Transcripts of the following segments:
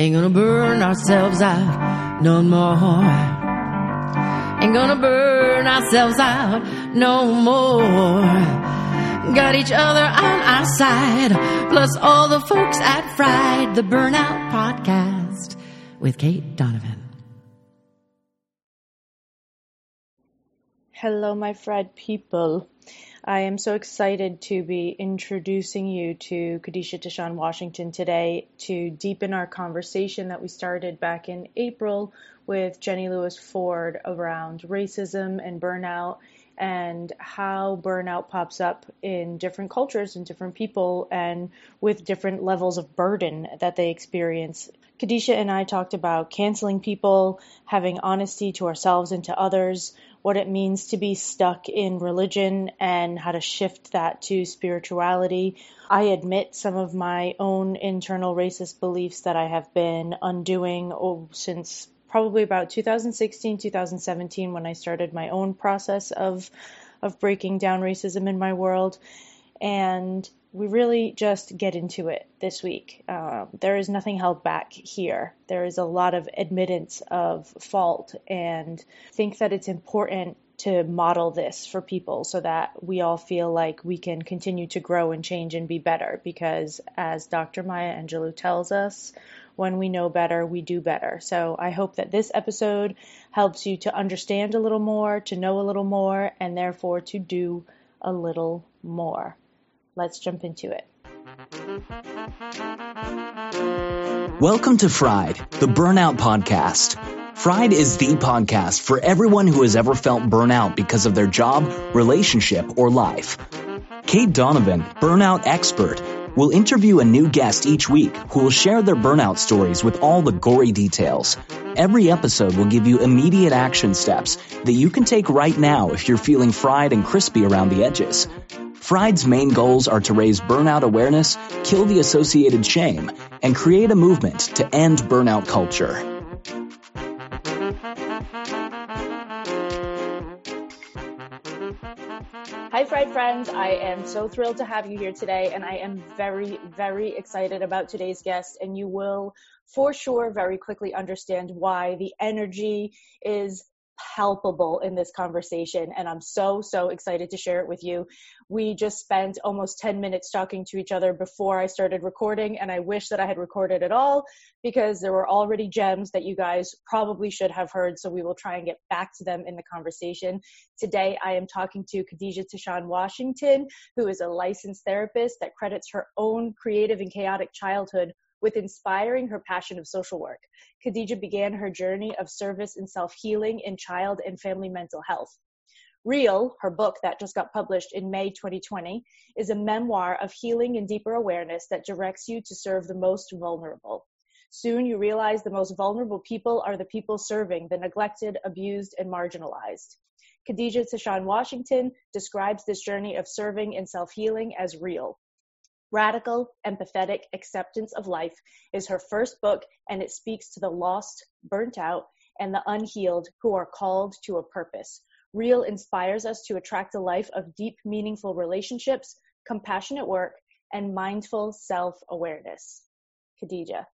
Ain't gonna burn ourselves out no more. Ain't gonna burn ourselves out no more. Got each other on our side, plus all the folks at Fried, the Burnout Podcast with Cait Donovan. Hello, my Fried people. I am so excited to be introducing you to Khadijah Tishan Washington today to deepen our conversation that we started back in April with Jenny Lewis Ford around racism and burnout and how burnout pops up in different cultures and different people and with different levels of burden that they experience. Khadijah and I talked about canceling people, having honesty to ourselves and to others, what it means to be stuck in religion and how to shift that to spirituality. I admit some of my own internal racist beliefs that I have been undoing oh, since probably about 2016, 2017 when I started my own process of of breaking down racism in my world. And we really just get into it this week. Um, there is nothing held back here. There is a lot of admittance of fault, and think that it's important to model this for people so that we all feel like we can continue to grow and change and be better. Because as Dr. Maya Angelou tells us, when we know better, we do better. So I hope that this episode helps you to understand a little more, to know a little more, and therefore to do a little more. Let's jump into it. Welcome to Fried, the Burnout Podcast. Fried is the podcast for everyone who has ever felt burnout because of their job, relationship, or life. Cait Donovan, burnout expert, will interview a new guest each week who will share their burnout stories with all the gory details. Every episode will give you immediate action steps that you can take right now if you're feeling fried and crispy around the edges. Fried's main goals are to raise burnout awareness, kill the associated shame, and create a movement to end burnout culture. Hi, Fried friends. I am so thrilled to have you here today, and I am very, very excited about today's guest. And you will, for sure, very quickly understand why the energy is palpable in this conversation and i'm so so excited to share it with you. We just spent almost 10 minutes talking to each other before i started recording and i wish that i had recorded it all because there were already gems that you guys probably should have heard so we will try and get back to them in the conversation. Today i am talking to khadijah tishan washington who is a licensed therapist that credits her own creative and chaotic childhood with inspiring her passion of social work. Khadijah began her journey of service and self healing in child and family mental health. Real, her book that just got published in May 2020, is a memoir of healing and deeper awareness that directs you to serve the most vulnerable. Soon you realize the most vulnerable people are the people serving the neglected, abused, and marginalized. Khadijah Tishan Washington describes this journey of serving and self healing as real. Radical, Empathetic Acceptance of Life is her first book, and it speaks to the lost, burnt out, and the unhealed who are called to a purpose. Real inspires us to attract a life of deep, meaningful relationships, compassionate work, and mindful self awareness. Khadijah.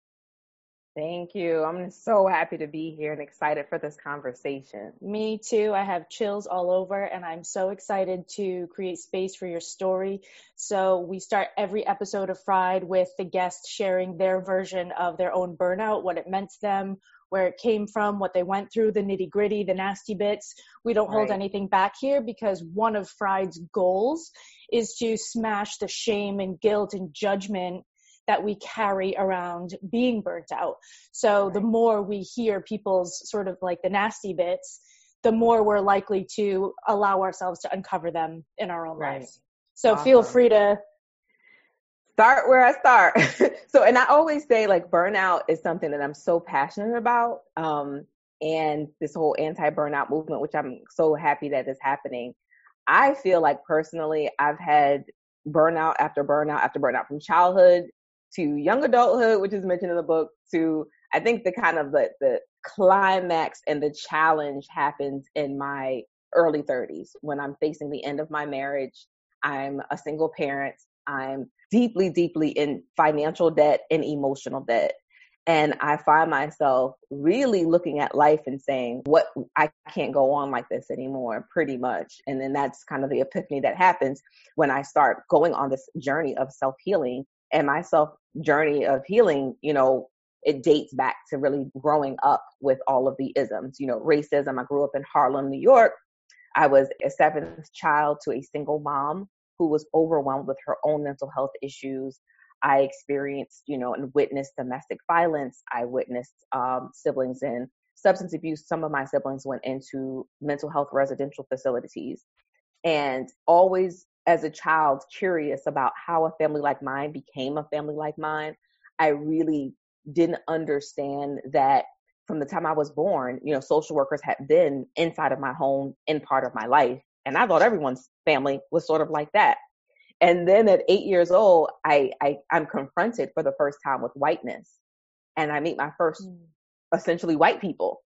Thank you. I'm so happy to be here and excited for this conversation. Me too. I have chills all over, and I'm so excited to create space for your story. So, we start every episode of Fried with the guests sharing their version of their own burnout, what it meant to them, where it came from, what they went through, the nitty gritty, the nasty bits. We don't hold anything back here because one of Fried's goals is to smash the shame and guilt and judgment that we carry around being burnt out. So the more we hear people's sort of like the nasty bits, the more we're likely to allow ourselves to uncover them in our own right. lives. So awesome. feel free to start where I start. so, and I always say like burnout is something that I'm so passionate about. Um, and this whole anti-burnout movement, which I'm so happy that is happening. I feel like personally, I've had burnout after burnout after burnout from childhood to young adulthood, which is mentioned in the book, to I think the kind of the, the climax and the challenge happens in my early 30s when I'm facing the end of my marriage. I'm a single parent. I'm deeply, deeply in financial debt and emotional debt. And I find myself really looking at life and saying, what, I can't go on like this anymore, pretty much. And then that's kind of the epiphany that happens when I start going on this journey of self healing and my self journey of healing, you know, it dates back to really growing up with all of the isms, you know, racism. I grew up in Harlem, New York. I was a seventh child to a single mom who was overwhelmed with her own mental health issues. I experienced, you know, and witnessed domestic violence. I witnessed um, siblings in substance abuse. Some of my siblings went into mental health residential facilities. And always as a child, curious about how a family like mine became a family like mine. I really didn't understand that from the time I was born, you know, social workers had been inside of my home in part of my life. And I thought everyone's family was sort of like that. And then at eight years old, I, I I'm confronted for the first time with whiteness. And I meet my first mm. essentially white people.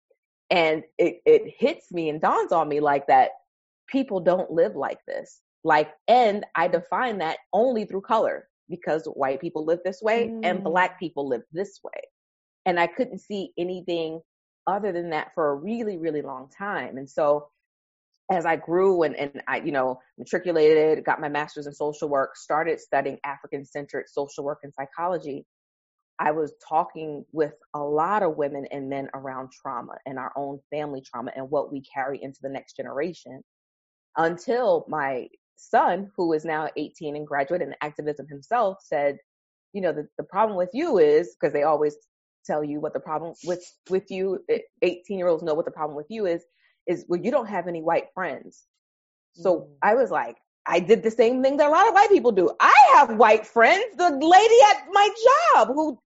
And it, it hits me and dawns on me like that people don't live like this. Like, and I define that only through color because white people live this way mm. and black people live this way. And I couldn't see anything other than that for a really, really long time. And so as I grew and, and I, you know, matriculated, got my master's in social work, started studying African centered social work and psychology, I was talking with a lot of women and men around trauma and our own family trauma and what we carry into the next generation until my son, who is now 18 and graduate in activism himself, said, you know, the, the problem with you is because they always tell you what the problem with with you 18 year olds know what the problem with you is is well you don't have any white friends so mm. i was like i did the same thing that a lot of white people do. I have white friends the lady at my job who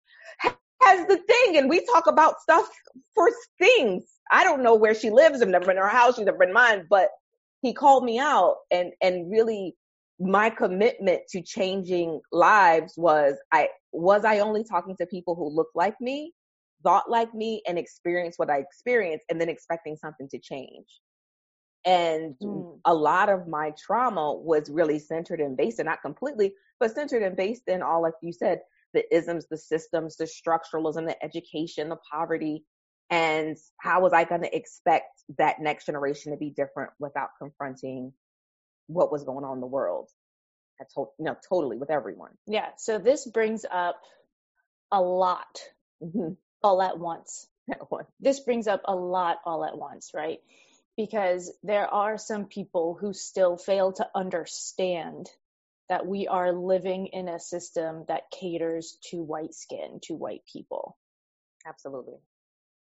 has the thing and we talk about stuff for things i don't know where she lives i've never been in her house she's never been mine but he called me out and and really my commitment to changing lives was I was I only talking to people who looked like me, thought like me, and experienced what I experienced, and then expecting something to change. And mm. a lot of my trauma was really centered and based, and not completely, but centered and based in all, like you said, the isms, the systems, the structuralism, the education, the poverty, and how was I going to expect that next generation to be different without confronting what was going on in the world? I told, you know, totally with everyone. Yeah. So this brings up a lot mm-hmm. all at once. At once. This brings up a lot all at once, right? Because there are some people who still fail to understand that we are living in a system that caters to white skin, to white people. Absolutely.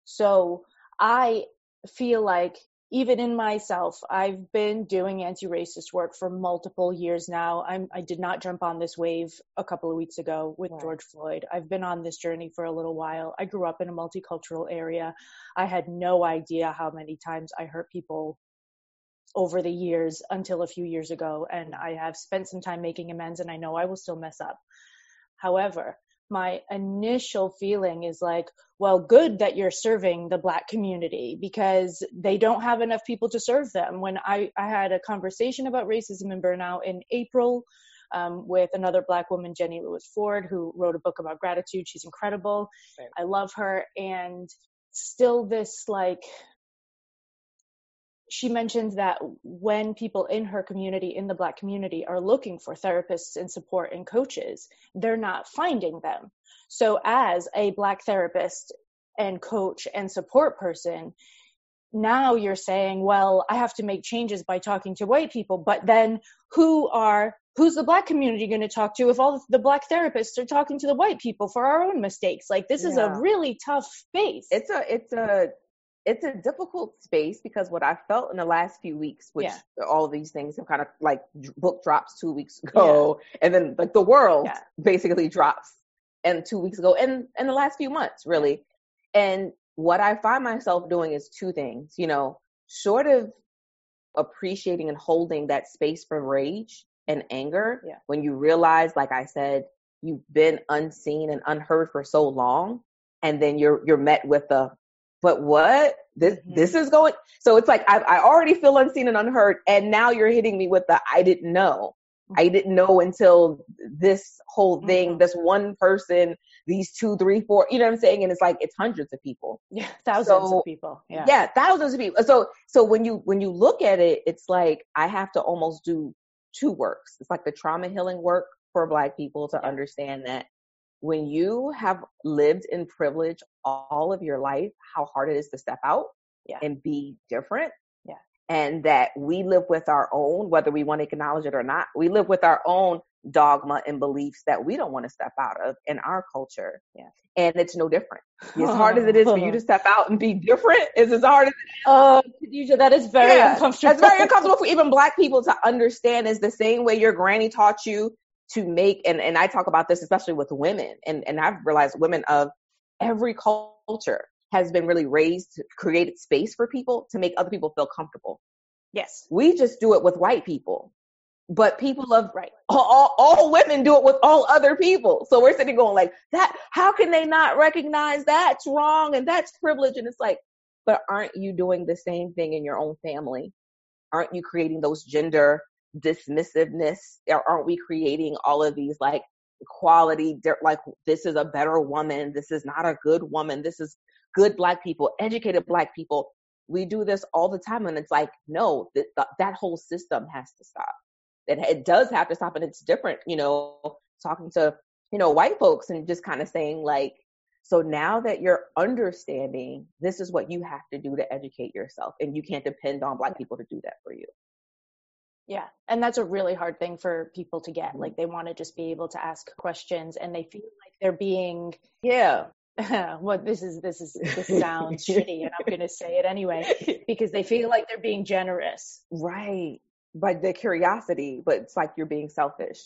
So I feel like even in myself, I've been doing anti-racist work for multiple years now. I'm, I did not jump on this wave a couple of weeks ago with right. George Floyd. I've been on this journey for a little while. I grew up in a multicultural area. I had no idea how many times I hurt people over the years until a few years ago. And I have spent some time making amends and I know I will still mess up. However, my initial feeling is like, well, good that you're serving the black community because they don't have enough people to serve them. When I, I had a conversation about racism and burnout in April um, with another black woman, Jenny Lewis Ford, who wrote a book about gratitude. She's incredible. Right. I love her. And still this like she mentioned that when people in her community, in the Black community, are looking for therapists and support and coaches, they're not finding them. So, as a Black therapist and coach and support person, now you're saying, well, I have to make changes by talking to white people, but then who are who's the black community going to talk to if all the black therapists are talking to the white people for our own mistakes like this yeah. is a really tough space it's a it's a it's a difficult space because what I felt in the last few weeks, which yeah. all these things have kind of like book drops two weeks ago, yeah. and then like the world yeah. basically drops and two weeks ago, and in the last few months, really. And what I find myself doing is two things, you know, short of appreciating and holding that space for rage and anger when you realize, like I said, you've been unseen and unheard for so long, and then you're you're met with the but what this mm-hmm. this is going so it's like I, I already feel unseen and unheard and now you're hitting me with the i didn't know i mm-hmm. didn't know until this whole thing mm-hmm. this one person these two, three, four, you know what I'm saying? And it's like it's hundreds of people. Yeah, thousands So- of people. Yeah. Yeah, thousands of people. So so when you when you look at it, it's like I have to almost do two works. It's like the trauma healing work for black people to Yeah. understand that when you have lived in privilege all of your life, how hard it is to step out Yeah. and be different. Yeah. And that we live with our own, whether we want to acknowledge it or not, we live with our own dogma and beliefs that we don't want to step out of in our culture. Yeah. And it's no different. As hard as it is for you to step out and be different, is as hard as Oh, that is very Yeah, uncomfortable. it's very uncomfortable for even black people to understand is the same way your granny taught you to make and, and I talk about this especially with women and, and I've realized women of every culture has been really raised created space for people to make other people feel comfortable. Yes. We just do it with white people. But people of Right. all, all, all women do it with all other people. So we're sitting going like that. How can they not recognize that's wrong and that's privilege? And it's like, but aren't you doing the same thing in your own family? Aren't you creating those gender dismissiveness? Or aren't we creating all of these like equality? Like this is a better woman. This is not a good woman. This is good black people, educated black people. We do this all the time. And it's like, no, that, that whole system has to stop it, it does have to stop and it's different you know talking to you know white folks and just kind of saying like so now that you're understanding this is what you have to do to educate yourself and you can't depend on black people to do that for you Yeah. And that's a really hard thing for people to get. Like they want to just be able to ask questions and they feel like they're being yeah well this is this is this sounds shitty and I'm going to say it anyway because they feel like they're being generous. right but the curiosity but it's like you're being selfish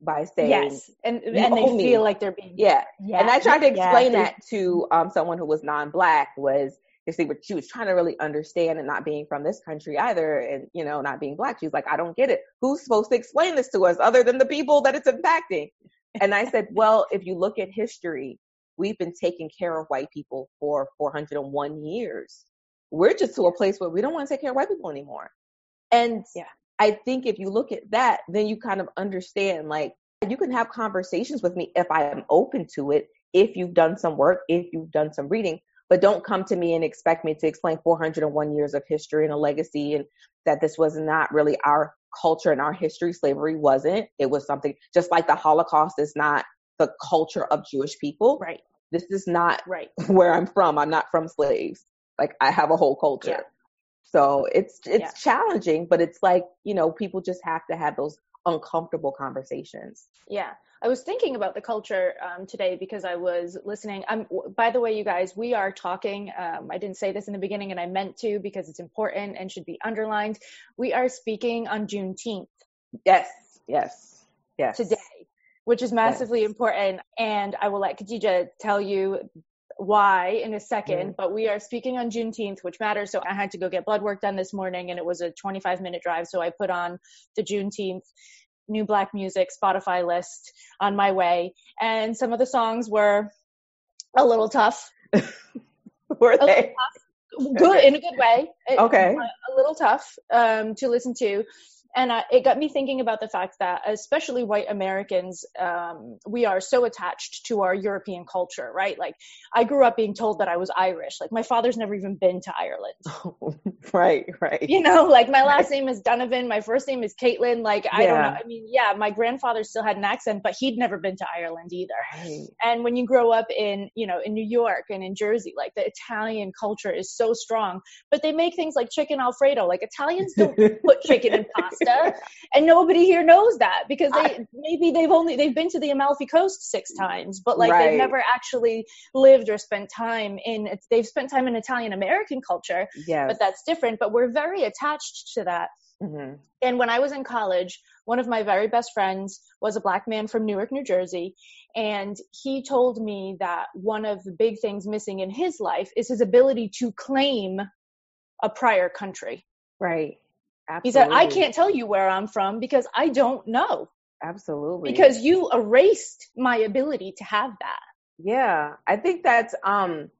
by saying Yes. And and they owe me." feel like they're being yeah yeah. and I tried to explain they- that to um, someone who was non-black was you see what she was trying to really understand and not being from this country either and you know not being black. She was like i don't get it. Who's supposed to explain this to us other than the people that it's impacting? And i said well if you look at history we've been taking care of white people for 401 years. We're just to a place where we don't want to take care of white people anymore. And Yeah. i think if you look at that then you kind of understand like you can have conversations with me if i am open to it if you've done some work if you've done some reading but don't come to me and expect me to explain 401 years of history and a legacy and that this was not really our culture and our history slavery wasn't it was something just like the holocaust is not the culture of jewish people right. this is not Right. where i'm from i'm not from slaves like i have a whole culture Yeah. so it's it's Yeah. challenging but it's like you know people just have to have those uncomfortable conversations Yeah. I was thinking about the culture um, today because I was listening. Um, by the way, you guys, we are talking. Um, I didn't say this in the beginning, and I meant to because it's important and should be underlined. We are speaking on Juneteenth yes yes yes today, which is massively important. And I will let Khadijah tell you why in a second, but we are speaking on Juneteenth, which matters. So I had to go get blood work done this morning, and it was a 25 minute drive. So I put on the Juneteenth new black music Spotify list on my way, and some of the songs were a little tough, were they? tough, good in a good way. It- okay. A little tough um, to listen to. And uh, it got me thinking about the fact that, especially white Americans, um, we are so attached to our European culture, right? Like, I grew up being told that I was Irish. Like, my father's never even been to Ireland. right right You know, like, my last name is Donovan. My first name is Caitlin. Like, I don't Yeah. know. I mean, yeah, my grandfather still had an accent, but he'd never been to Ireland either right and when you grow up in you know in new york and in jersey like the italian culture is so strong but they make things like chicken alfredo like italians don't put chicken in pasta and nobody here knows that because they maybe they've only they've been to the amalfi coast six times but like Right. they've never actually lived or spent time in they've spent time in italian american culture yes but that's different but we're very attached to that hmm and when I was in college, one of my very best friends was a black man from Newark, New Jersey. And he told me that one of the big things missing in his life is his ability to claim a prior country. right He said, I can't tell you where I'm from because I don't know. absolutely Because you erased my ability to have that. Yeah, I think that's um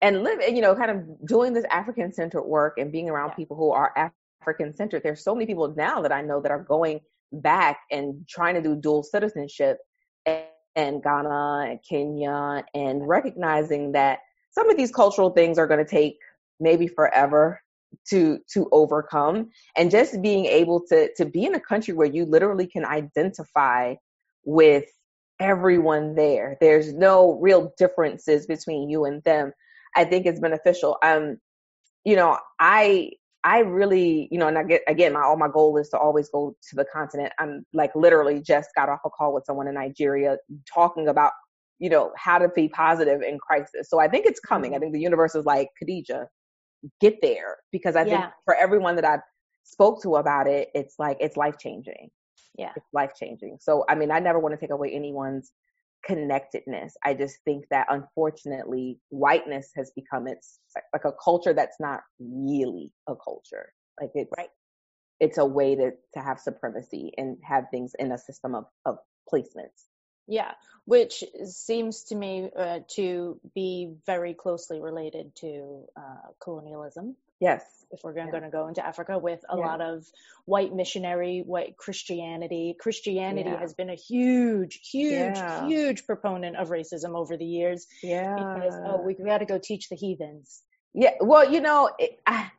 and live you know kind of doing this African centered work and being around Yeah. people who are African centered. There's so many people now that I know that are going back and trying to do dual citizenship and, and Ghana and Kenya and recognizing that some of these cultural things are going to take maybe forever to to overcome and just being able to to be in a country where you literally can identify with everyone there. There's no real differences between you and them. I think it's beneficial. Um you know i i really you know and i get again my all my goal is to always go to the continent. I'm like literally just got off a call with someone in nigeria talking about you know how to be positive in crisis. So i think it's coming. I mm-hmm. think the universe is like khadijah get there because I yeah. think for everyone that I've spoke to about it, it's like it's life changing. Yeah. It's life changing. So I mean, I never want to take away anyone's connectedness. I just think that unfortunately whiteness has become it's like a culture that's not really a culture. Like it's right. it's a way to to have supremacy and have things in a system of of placements. Yeah, which seems to me uh, to be very closely related to uh, colonialism. Yes. If we're going to go into Africa with a yeah. lot of white missionary, white Christianity. Christianity yeah. has been a huge, huge, yeah. huge proponent of racism over the years. Yeah. Because, oh, we, we got to go teach the heathens. Yeah. Well, you know, it, I,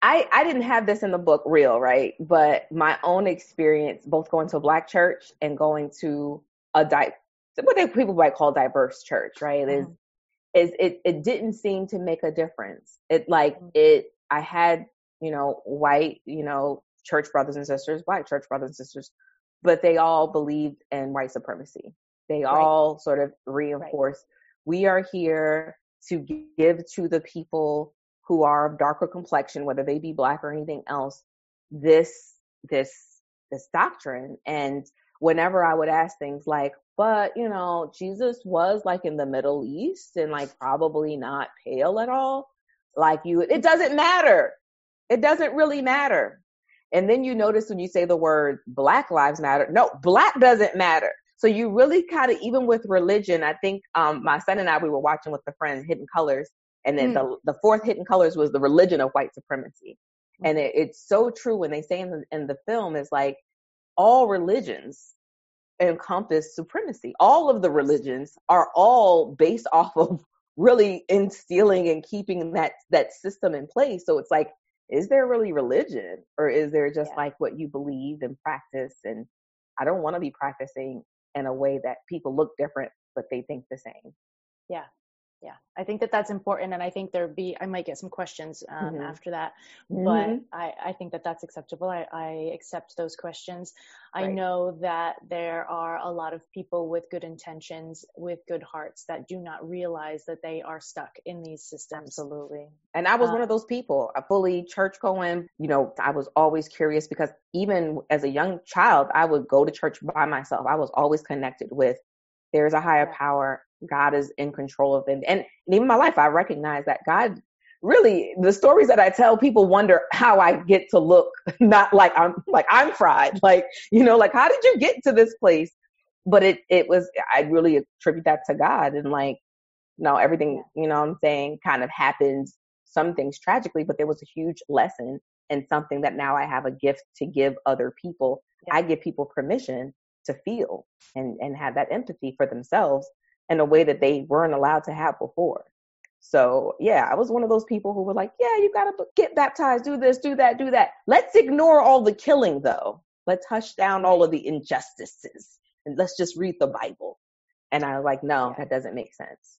I, I didn't have this in the book real, right? But my own experience, both going to a black church and going to a di- what they people might call diverse church, right? Is mm-hmm. is it it didn't seem to make a difference. It like mm-hmm. it I had, you know, white, you know, church brothers and sisters, black church brothers and sisters, but they all believed in white supremacy. They right. all sort of reinforce right. we are here to give to the people who are of darker complexion, whether they be black or anything else, this this this doctrine. And whenever I would ask things like, but you know, Jesus was like in the Middle East and like probably not pale at all. Like you, it doesn't matter. It doesn't really matter. And then you notice when you say the word Black Lives Matter, no, black doesn't matter. So you really kind of, even with religion, I think um, my son and I, we were watching with the friend Hidden Colors, and then mm. the, the fourth Hidden Colors was the religion of white supremacy. Mm. And it, it's so true when they say in the, in the film is like, all religions encompass supremacy. All of the religions are all based off of really instilling and keeping that that system in place. So it's like, is there really religion, or is there just yeah. like what you believe and practice? And I don't want to be practicing in a way that people look different, but they think the same. Yeah, yeah i think that that's important and i think there be i might get some questions um, mm-hmm. after that mm-hmm. but I, I think that that's acceptable i, I accept those questions right. i know that there are a lot of people with good intentions with good hearts that do not realize that they are stuck in these systems absolutely and i was um, one of those people a fully church going you know i was always curious because even as a young child i would go to church by myself i was always connected with there's a higher power God is in control of them. And, and even my life, I recognize that God really the stories that I tell people wonder how I get to look not like I'm like I'm fried. Like, you know, like how did you get to this place? But it it was I really attribute that to God and like no, everything, you know I'm saying, kind of happened some things tragically, but there was a huge lesson and something that now I have a gift to give other people. I give people permission to feel and, and have that empathy for themselves in a way that they weren't allowed to have before. So yeah, I was one of those people who were like, yeah, you gotta get baptized, do this, do that, do that. Let's ignore all the killing though. Let's hush down all of the injustices and let's just read the Bible. And I was like, no, that doesn't make sense.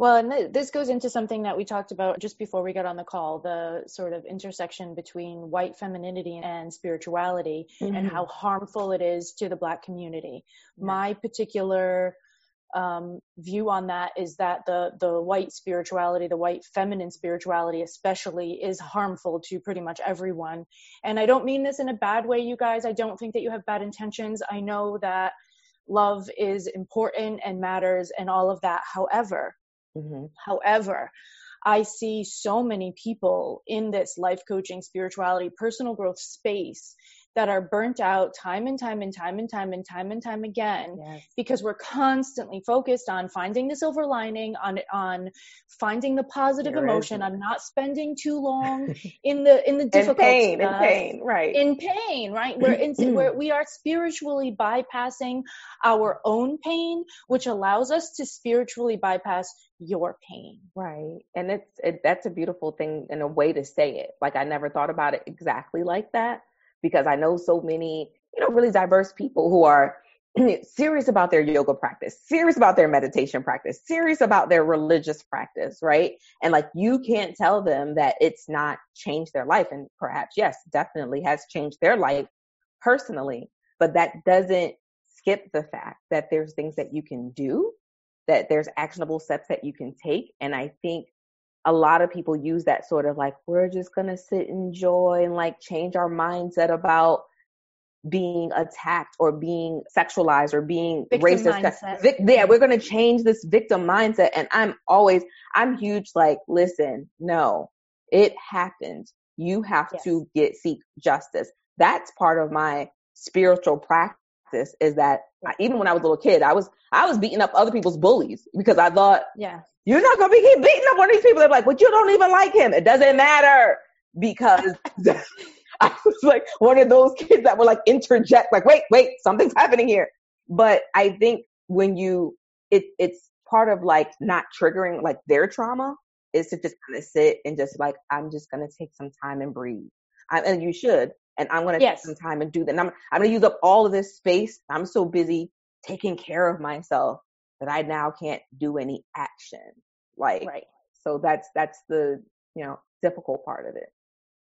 Well, and th- this goes into something that we talked about just before we got on the call the sort of intersection between white femininity and spirituality mm-hmm. and how harmful it is to the Black community. My particular um, view on that is that the the white spirituality, the white feminine spirituality, especially, is harmful to pretty much everyone. And I don't mean this in a bad way, you guys. I don't think that you have bad intentions. I know that love is important and matters and all of that. However, Mm-hmm. However, I see so many people in this life coaching, spirituality, personal growth space that are burnt out time and time and time and time and time and time again yes. because we're constantly focused on finding the silver lining on on finding the positive there emotion i'm not spending too long in the in the difficult in pain in pain right. In pain right? We're in where we are spiritually bypassing our own pain which allows us to spiritually bypass your pain. Right. And it's it, that's a beautiful thing and a way to say it. Like i never thought about it exactly like that because I know so many, you know, really diverse people who are serious about their yoga practice, serious about their meditation practice, serious about their religious practice, right? And like you can't tell them that it's not changed their life. And perhaps, yes, definitely has changed their life personally, but that doesn't skip the fact that there's things that you can do, that there's actionable steps that you can take. And I think a lot of people use that sort of like we're just going to sit in joy and like change our mindset about being attacked or being sexualized or being victim racist. Vic- yeah, we're going to change this victim mindset. And I'm always, I'm huge like, listen, no, it happened. You have yes. to get seek justice. That's part of my spiritual practice is that I, even when I was a little kid, I was I was beating up other people's bullies because I thought, yeah, you're not gonna be keep beating up one of these people. They're like, but you don't even like him. It doesn't matter because I was like one of those kids that were like interject, like, wait, wait, something's happening here. But I think when you, it, it's part of like not triggering like their trauma is to just kind of sit and just like, I'm just gonna take some time and breathe. I, and you should. And I'm gonna yes. take some time and do that. And I'm, I'm gonna use up all of this space. I'm so busy taking care of myself that I now can't do any action. Like, right. so that's, that's the, you know, difficult part of it.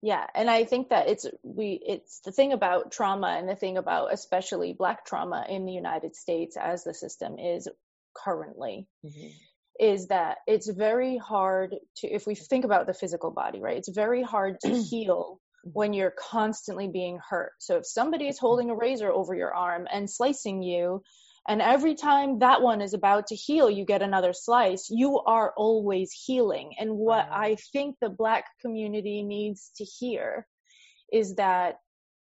Yeah, and I think that it's we it's the thing about trauma and the thing about especially black trauma in the United States as the system is currently mm-hmm. is that it's very hard to if we think about the physical body, right? It's very hard to heal. When you're constantly being hurt. So if somebody is mm-hmm. holding a razor over your arm and slicing you, and every time that one is about to heal, you get another slice. You are always healing. And what mm-hmm. I think the Black community needs to hear is that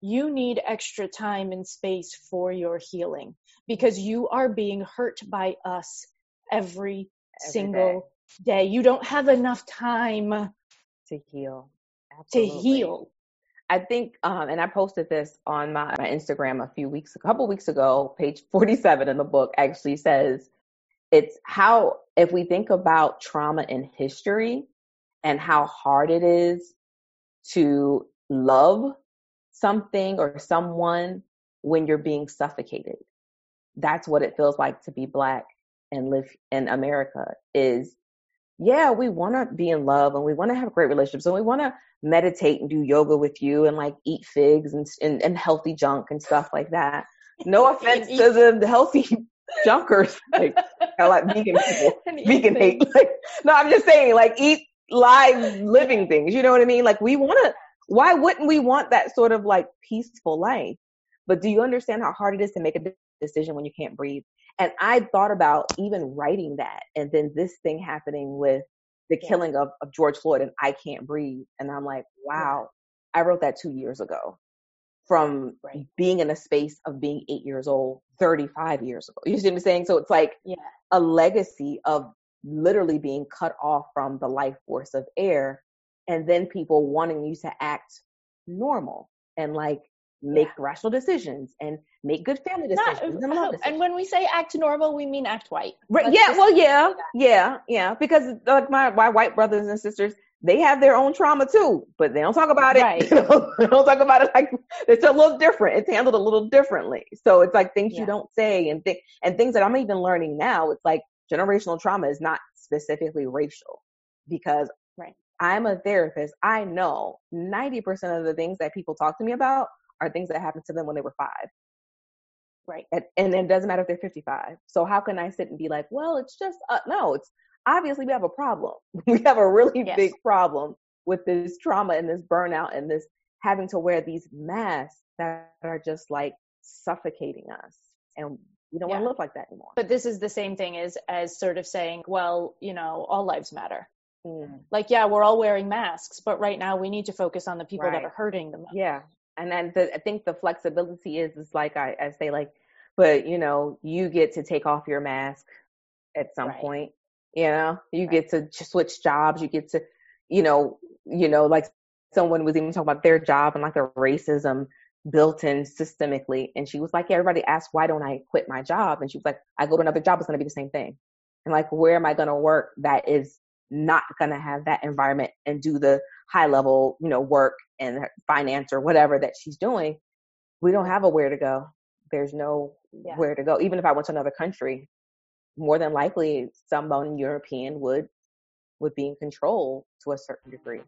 you need extra time and space for your healing because you are being hurt by us every, every single day. day. You don't have enough time to heal. Absolutely. To heal. I think, um, and I posted this on my, my Instagram a few weeks, a couple weeks ago. Page 47 in the book actually says it's how, if we think about trauma in history and how hard it is to love something or someone when you're being suffocated. That's what it feels like to be black and live in America is yeah, we want to be in love and we want to have great relationships and we want to meditate and do yoga with you and like eat figs and, and, and healthy junk and stuff like that. No offense to the, the healthy junkers, like I like vegan people, vegan hate. Like, no, I'm just saying, like eat live living things. You know what I mean? Like we want to. Why wouldn't we want that sort of like peaceful life? But do you understand how hard it is to make a decision when you can't breathe? And I thought about even writing that, and then this thing happening with the killing of, of George Floyd and I Can't Breathe. And I'm like, wow, I wrote that two years ago from right. being in a space of being eight years old 35 years ago. You see what I'm saying? So it's like yeah. a legacy of literally being cut off from the life force of air and then people wanting you to act normal and like make yeah. rational decisions and make good family decisions. Not, and, and, when we say act normal, we mean act white. Right? Let's yeah. Well, yeah, yeah, yeah. Because like my my white brothers and sisters, they have their own trauma too, but they don't talk about it. Right. they, don't, they don't talk about it like it's a little different. It's handled a little differently. So it's like things yeah. you don't say and th- and things that I'm even learning now. It's like generational trauma is not specifically racial because right. I'm a therapist. I know 90% of the things that people talk to me about are things that happened to them when they were five. Right. And, and it doesn't matter if they're 55. So how can I sit and be like, well, it's just, uh, no, it's obviously we have a problem. we have a really yes. big problem with this trauma and this burnout and this having to wear these masks that are just like suffocating us. And we don't yeah. want to look like that anymore. But this is the same thing as as sort of saying, well, you know, all lives matter. Mm. Like, yeah, we're all wearing masks, but right now we need to focus on the people right. that are hurting the most. Yeah, and then the, I think the flexibility is is like I, I say like, but you know, you get to take off your mask at some right. point. You know, you right. get to switch jobs. You get to, you know, you know, like someone was even talking about their job and like the racism built in systemically. And she was like, yeah, everybody asks, why don't I quit my job? And she was like, I go to another job, it's going to be the same thing. And like, where am I going to work that is not going to have that environment and do the high level, you know, work and finance or whatever that she's doing? We don't have a where to go. There's no yeah. where to go. Even if I went to another country, more than likely someone European would would be in control to a certain degree.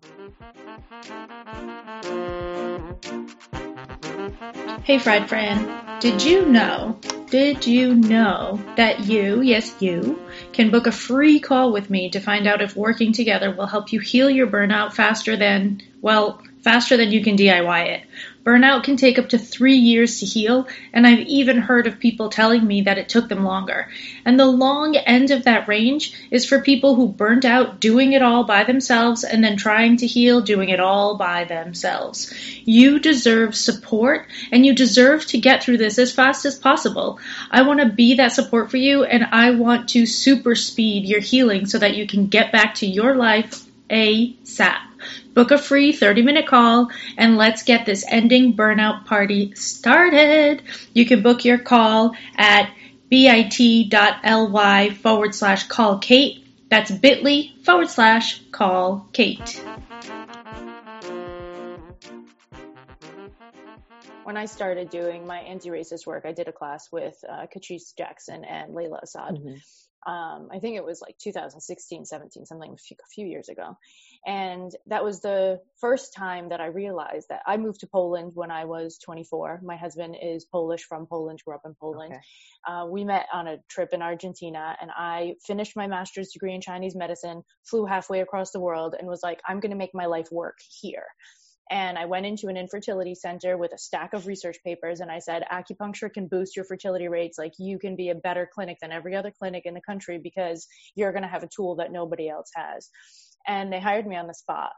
Hey, Fried Fran, did you know, did you know that you, yes, you, can book a free call with me to find out if working together will help you heal your burnout faster than, well, faster than you can DIY it. Burnout can take up to three years to heal, and I've even heard of people telling me that it took them longer. And the long end of that range is for people who burnt out doing it all by themselves and then trying to heal doing it all by themselves. You deserve support, and you deserve to get through this as fast as possible. I want to be that support for you, and I want to super speed your healing so that you can get back to your life ASAP. Book a free 30 minute call and let's get this ending burnout party started. You can book your call at bit.ly forward slash call Cait. That's bit.ly forward slash call Cait. When I started doing my anti racist work, I did a class with uh, Catrice Jackson and Layla Saad. Mm-hmm um, I think it was like 2016, 17, something a few, a few, years ago. And that was the first time that I realized that I moved to Poland when I was 24. My husband is Polish from Poland, grew up in Poland. Okay. Uh, we met on a trip in Argentina and I finished my master's degree in Chinese medicine, flew halfway across the world and was like, I'm going to make my life work here and I went into an infertility center with a stack of research papers and I said, acupuncture can boost your fertility rates. Like you can be a better clinic than every other clinic in the country because you're going to have a tool that nobody else has. And they hired me on the spot.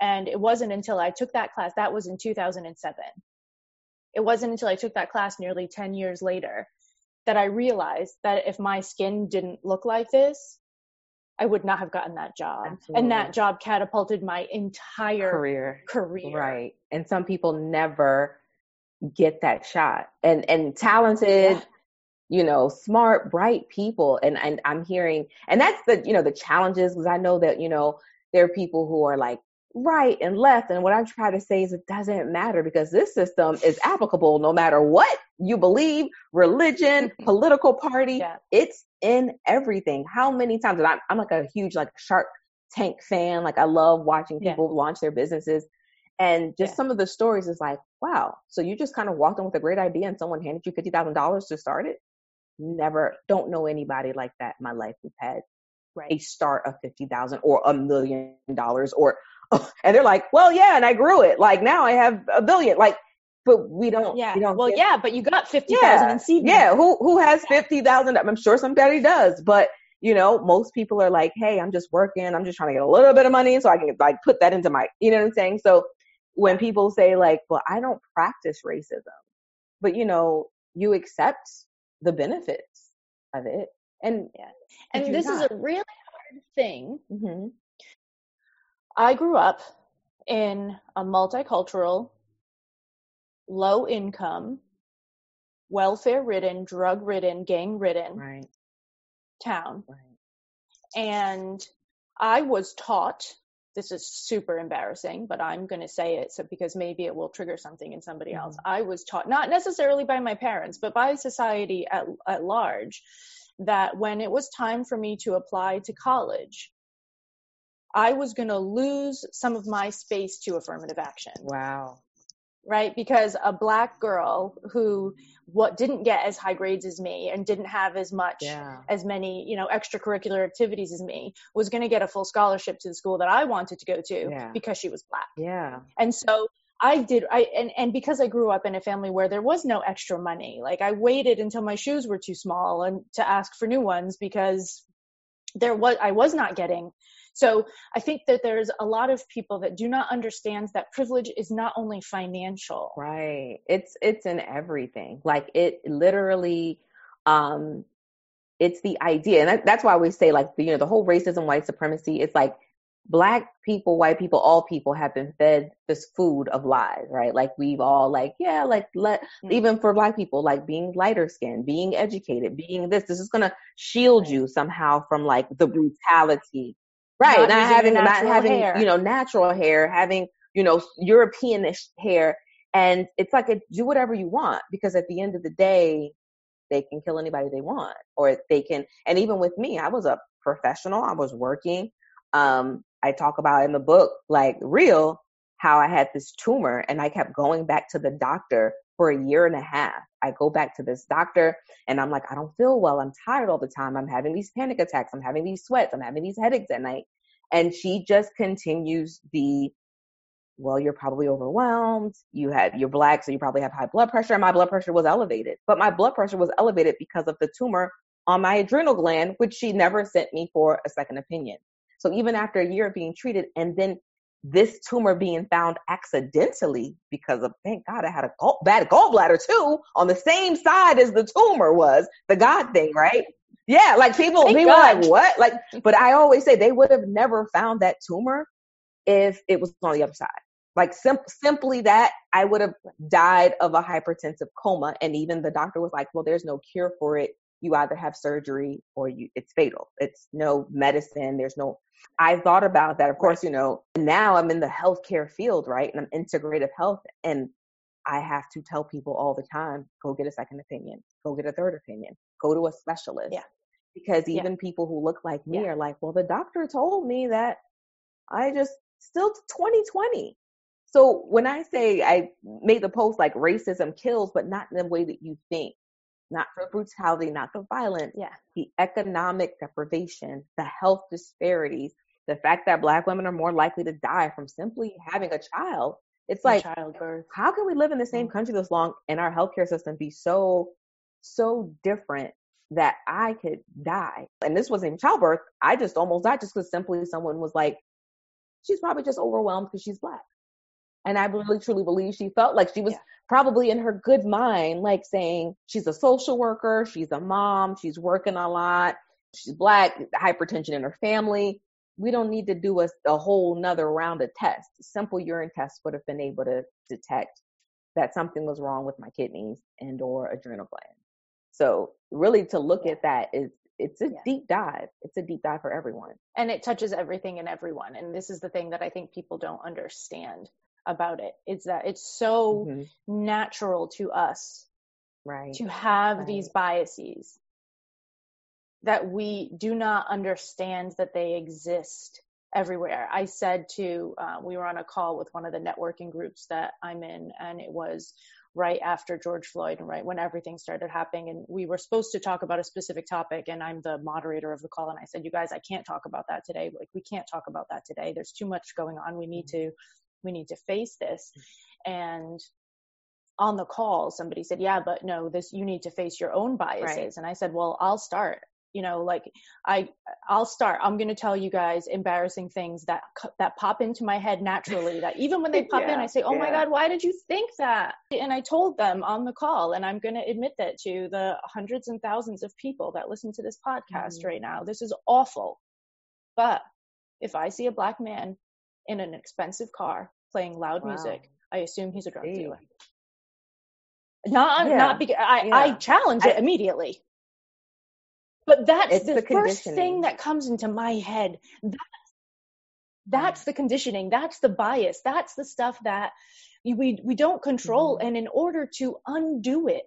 And it wasn't until I took that class, that was in 2007. It wasn't until I took that class nearly 10 years later that I realized that if my skin didn't look like this, I would not have gotten that job. Absolutely. And that job catapulted my entire career. Career. Right. And some people never get that shot. And and talented, yeah. You know, smart, bright people. And and I'm hearing and that's the, you know, the challenges because I know that, you know, there are people who are like right and left. And what I'm trying to say is it doesn't matter because this system is applicable no matter what you believe, religion, political party. Yeah. It's in everything. How many times? And I'm, I'm like a huge like Shark Tank fan. Like I love watching people yeah. launch their businesses. And just yeah. some of the stories is like, wow. So you just kind of walked in with a great idea and someone handed you $50,000 to start it? Never, don't know anybody like that in my life who's had right. a start of 50,000 or a million dollars or, and they're like, well, yeah, and I grew it. Like now I have a billion. Like, but we don't. Yeah. We don't well, yeah, but you got fifty thousand yeah, in seed. Yeah. Who who has fifty thousand? I'm sure somebody does, but you know, most people are like, hey, I'm just working. I'm just trying to get a little bit of money so I can like put that into my. You know what I'm saying? So when people say like, well, I don't practice racism, but you know, you accept the benefits of it, and yeah, and this not. is a really hard thing. Mm-hmm. I grew up in a multicultural low income, welfare ridden, drug ridden, gang ridden Right. town. Right. And I was taught this is super embarrassing, but I'm going to say it so because maybe it will trigger something in somebody Mm-hmm. else. I was taught not necessarily by my parents, but by society at, at large that when it was time for me to apply to college, I was going to lose some of my space to affirmative action Wow. Right? Because a black girl who what didn't get as high grades as me and didn't have as much Yeah. as many, you know, extracurricular activities as me was going to get a full scholarship to the school that I wanted to go to Yeah. because she was black. Yeah. And so I did I and and because I grew up in a family where there was no extra money, like I waited until my shoes were too small and to ask for new ones because there was I was not getting so I think that there's a lot of people that do not understand that privilege is not only financial. Right. It's it's in everything. Like it literally um it's the idea. And that, that's why we say like you know the whole racism white supremacy it's like black people, white people, all people have been fed this food of lies, right? Like we've all like yeah, like let Mm. even for black people like being lighter skinned, being educated, being this this is going to shield you somehow from like the brutality. Right. Not Not, having not having hair. you know natural hair, having you know Europeanish hair and it's like a, do whatever you want because at the end of the day they can kill anybody they want or they can and even with me i was a professional i was working um i talk about in the book like real how i had this tumor and i kept going back to the doctor for a year and a half i go back to this doctor and i'm like i don't feel well i'm tired all the time i'm having these panic attacks i'm having these sweats i'm having these headaches at night and she just continues the well, you're probably overwhelmed. You have, you're black, so you probably have high blood pressure. And my blood pressure was elevated, but my blood pressure was elevated because of the tumor on my adrenal gland, which she never sent me for a second opinion. So even after a year of being treated and then this tumor being found accidentally because of, thank God I had a gall, bad gallbladder too on the same side as the tumor was the God thing, right? Yeah, like people, Thank people God. like, what? Like, but I always say they would have never found that tumor if it was on the other side. Like sim- simply that I would have died of a hypertensive coma. And even the doctor was like, well, there's no cure for it. You either have surgery or you, it's fatal. It's no medicine. There's no, I thought about that. Of course, you know, now I'm in the healthcare field, right? And I'm integrative health. And I have to tell people all the time, go get a second opinion, go get a third opinion, go to a specialist. Yeah. Because Yeah. even people who look like me Yeah. are like, well, the doctor told me that I just still 2020. So when I say I made the post like racism kills, but not in the way that you think, not the brutality, not the violence, Yeah. the economic deprivation, the health disparities, the fact that black women are more likely to die from simply having a child. It's like, childbirth. how can we live in the same mm. country this long and our healthcare system be so, so different that I could die? And this wasn't even childbirth. I just almost died just because simply someone was like, she's probably just overwhelmed because she's black. And I really truly believe she felt like she was Yeah. probably in her good mind, like saying she's a social worker, she's a mom, she's working a lot, she's black, hypertension in her family. We don't need to do a, a whole nother round of tests. Simple urine tests would have been able to detect that something was wrong with my kidneys and or adrenal gland. So really to look Yeah. at that is it's a Yeah. deep dive. It's a deep dive for everyone. and it touches everything and everyone and this is the thing that i think people don't understand about it. Is that it's so Mhm. natural to us Right. to have these biases that we do not understand that they exist everywhere. I said to uh, we were on a call with one of the networking groups that i'm in and it was right after george floyd and right when everything started happening and we were supposed to talk about a specific topic and i'm the moderator of the call and i said you guys i can't talk about that today. Like we can't talk about that today. There's too much going on. We need to we need to face this. And on the call somebody said yeah but no this you need to face your own biases. Right. and i said well i'll start. You know like i i'll start. I'm going to tell you guys embarrassing things that that pop into my head naturally that even when they pop in i say oh my god why did you think that? And i told them on the call and i'm going to admit that to the hundreds and thousands of people that listen to this podcast Mhm. right now this is awful. But if i see a black man in an expensive car playing loud Wow. music i assume he's a drug Hey. dealer Not Yeah. not because I, Yeah. I challenge it I- immediately. But that's the, the first thing that comes into my head. That's, that's the conditioning. That's the bias. That's the stuff that we we don't control. Mhm. And in order to undo it,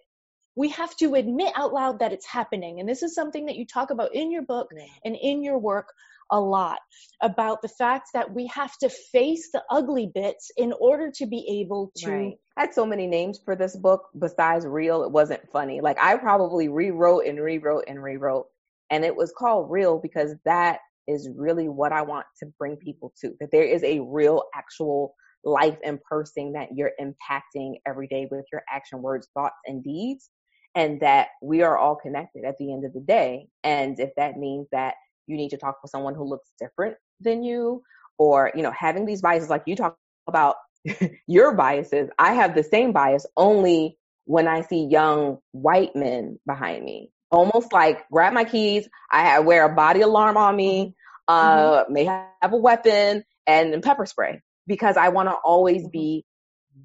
we have to admit out loud that it's happening. And this is something that you talk about in your book Yeah. and in your work a lot about the fact that we have to face the ugly bits in order to be able to Right. I had so many names for this book besides real. It wasn't funny. Like I probably rewrote and rewrote and rewrote. And it was called real because that is really what I want to bring people to. That there is a real actual life and person that you're impacting every day with your action, words, thoughts, and deeds. And that we are all connected at the end of the day. And if that means that you need to talk with someone who looks different than you, or, you know, having these biases like you talk about your biases. I have the same bias only when I see young white men behind me. Almost like grab my keys. I wear a body alarm on me. Mm-hmm. Mm-hmm. Uh, may have a weapon and pepper spray because I want to always mm-hmm. be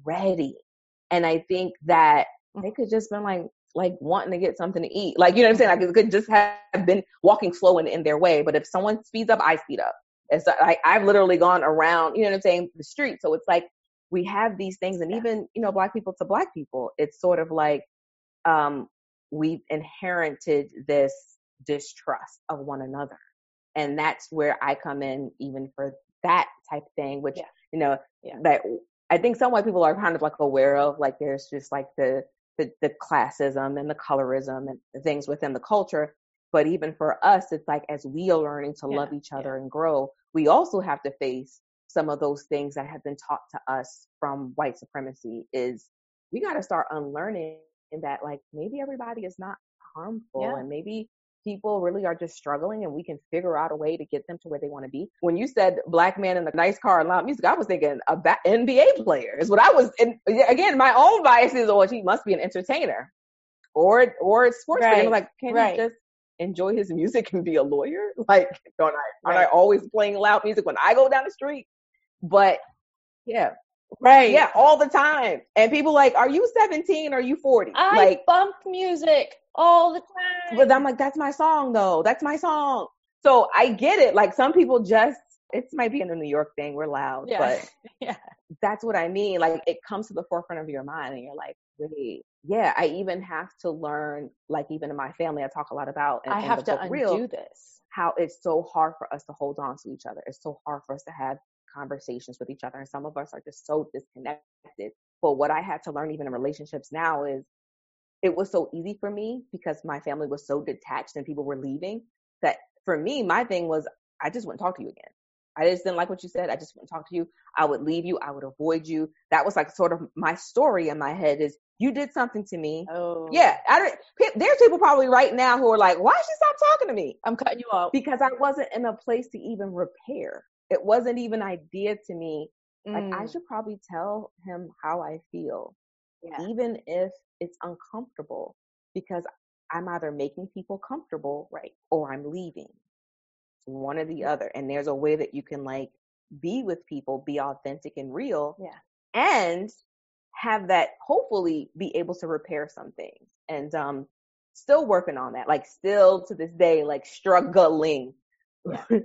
ready. And I think that they could just been like like wanting to get something to eat. Like you know what I'm saying? Like it could just have been walking slow in, in their way. But if someone speeds up, I speed up. It's like I've literally gone around, you know what I'm saying, the street. So it's like we have these things and even, you know, black people to black people, it's sort of like um we've inherited this distrust of one another. And that's where I come in even for that type of thing, which Yeah. you know, Yeah. that I think some white people are kind of like aware of, like there's just like the the, the classism and the colorism and the things within the culture. But even for us, it's like as we are learning to Yeah, love each other and grow, we also have to face some of those things that have been taught to us from white supremacy. Is we got to start unlearning that like maybe everybody is not harmful Yeah. and maybe people really are just struggling and we can figure out a way to get them to where they want to be. When you said black man in a nice car and loud music, I was thinking a ba- NBA player is what I was. And again, my own bias is, oh, he must be an entertainer or or a sports fan. I'm like, can right. he just enjoy his music and be a lawyer? Like, don't I? Aren't I always playing loud music when I go down the street? But yeah, right. yeah, all the time. And people like, are you 17? Are you 40? I like, bump music all the time. but I'm like, that's my song though. That's my song. So I get it. Like some people just, it might be in a New York thing. We're loud, yeah. but yeah. that's what I mean. Like it comes to the forefront of your mind and you're like, wait, yeah, I even have to learn, like even in my family, I talk a lot about in, I have to undo Real, this. how it's so hard for us to hold on to each other. It's so hard for us to have conversations with each other. And some of us are just so disconnected. But what I had to learn even in relationships now is it was so easy for me because my family was so detached and people were leaving that for me, my thing was I just wouldn't talk to you again. I just didn't like what you said. I just wouldn't talk to you. I would leave you. I would avoid you. That was like sort of my story in my head is you did something to me. Oh. Yeah. I don't, there's people probably right now who are like, why she stop talking to me? I'm cutting you off. Because I wasn't in a place to even repair. It wasn't even idea to me. Like I Mm, should probably tell him how I feel yeah. even if it's uncomfortable, because I'm either making people comfortable, Right. or I'm leaving. One or the other. And there's a way that you can like be with people, be authentic and real, Yeah. and have that hopefully be able to repair some things. And um, still working on that. Like still to this day, like struggling. Yeah.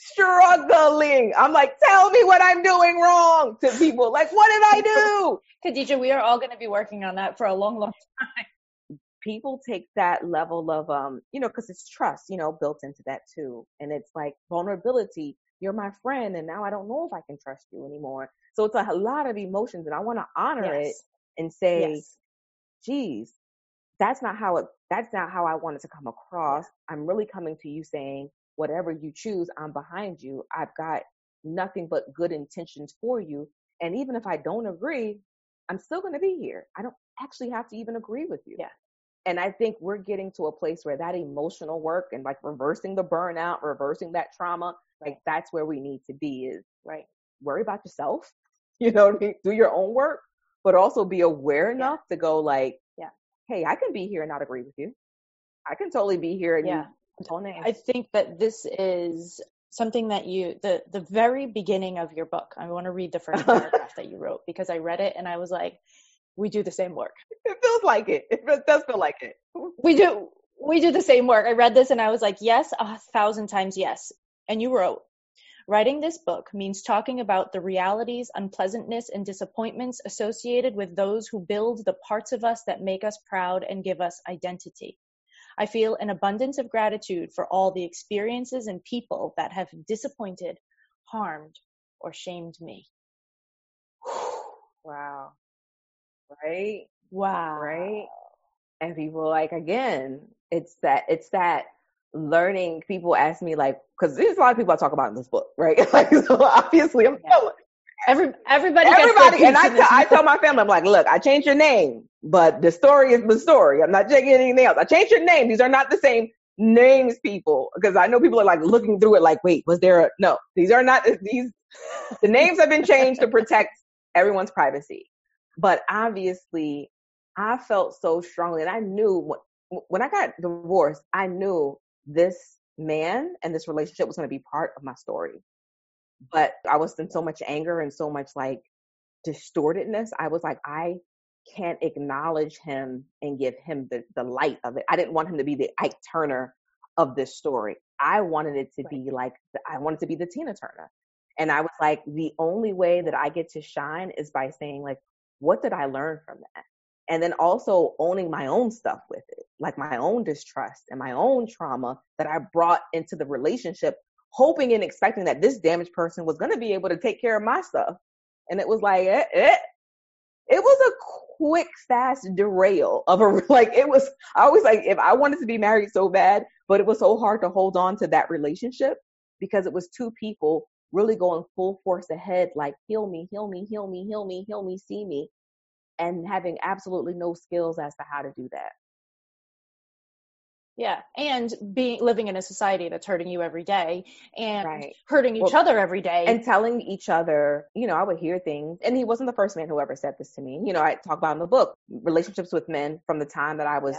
struggling. I'm like, tell me what I'm doing wrong to people. Like, what did I do? Khadijah, we are all going to be working on that for a long, long time. people take that level of um you know because it's trust you know built into that too and it's like vulnerability you're my friend and now i don't know if i can trust you anymore so it's a lot of emotions and i want to honor it and say Yes. geez that's not how it that's not how i wanted to come across i'm really coming to you saying whatever you choose i'm behind you i've got nothing but good intentions for you and even if i don't agree i'm still going to be here i don't actually have to even agree with you Yeah. and I think we're getting to a place where that emotional work and like reversing the burnout, reversing that trauma, like that's where we need to be is Right. worry about yourself, you know, what I mean? do your own work, but also be aware enough to go like, Yeah. hey, I can be here and not agree with you. I can totally be here and Yeah. Don't. I think that this is something that you the the very beginning of your book. I want to read the first paragraph that you wrote because I read it and I was like, we do the same work. It feels like it. It does feel like it. We do we do the same work. I read this and I was like, yes, a thousand times yes. And you wrote, Writing this book means talking about the realities, unpleasantness, and disappointments associated with those who build the parts of us that make us proud and give us identity. I feel an abundance of gratitude for all the experiences and people that have disappointed, harmed, or shamed me. Wow. Right? Wow. Right? And people like again, it's that it's that learning people ask me like because there's a lot of people I talk about in this book, right? like so obviously I'm Yeah. Every, everybody, gets everybody and I in tell- my family, I'm like, look, I changed your name, but the story is the story. I'm not changing anything else. I changed your name. These are not the same names, people, because I know people are like looking through it like, wait, was there a no, these are not these the names have been changed to protect everyone's privacy. But obviously I felt so strongly and I knew when I got divorced, I knew this man and this relationship was going to be part of my story. But I was in so much anger and so much like distortedness. I was like, I can't acknowledge him and give him the, the light of it. I didn't want him to be the Ike Turner of this story. I wanted it to be like, I wanted to be the Tina Turner. And I was like, the only way that I get to shine is by saying, like, what did I learn from that? And then also owning my own stuff with it, like my own distrust and my own trauma that I brought into the relationship, hoping and expecting that this damaged person was going to be able to take care of my stuff. And it was like, eh, eh. it was a quick, fast derail of a, like, it was, I always like, if I wanted to be married so bad, but it was so hard to hold on to that relationship because it was two people really going full force ahead, like, heal me, heal me, heal me, heal me, heal me, see me, and having absolutely no skills as to how to do that. Yeah, and being living in a society that's hurting you every day and Right. hurting each Well, other every day. and telling each other, you know, I would hear things, and he wasn't the first man who ever said this to me. You know, I talk about in the book relationships with men from the time that I was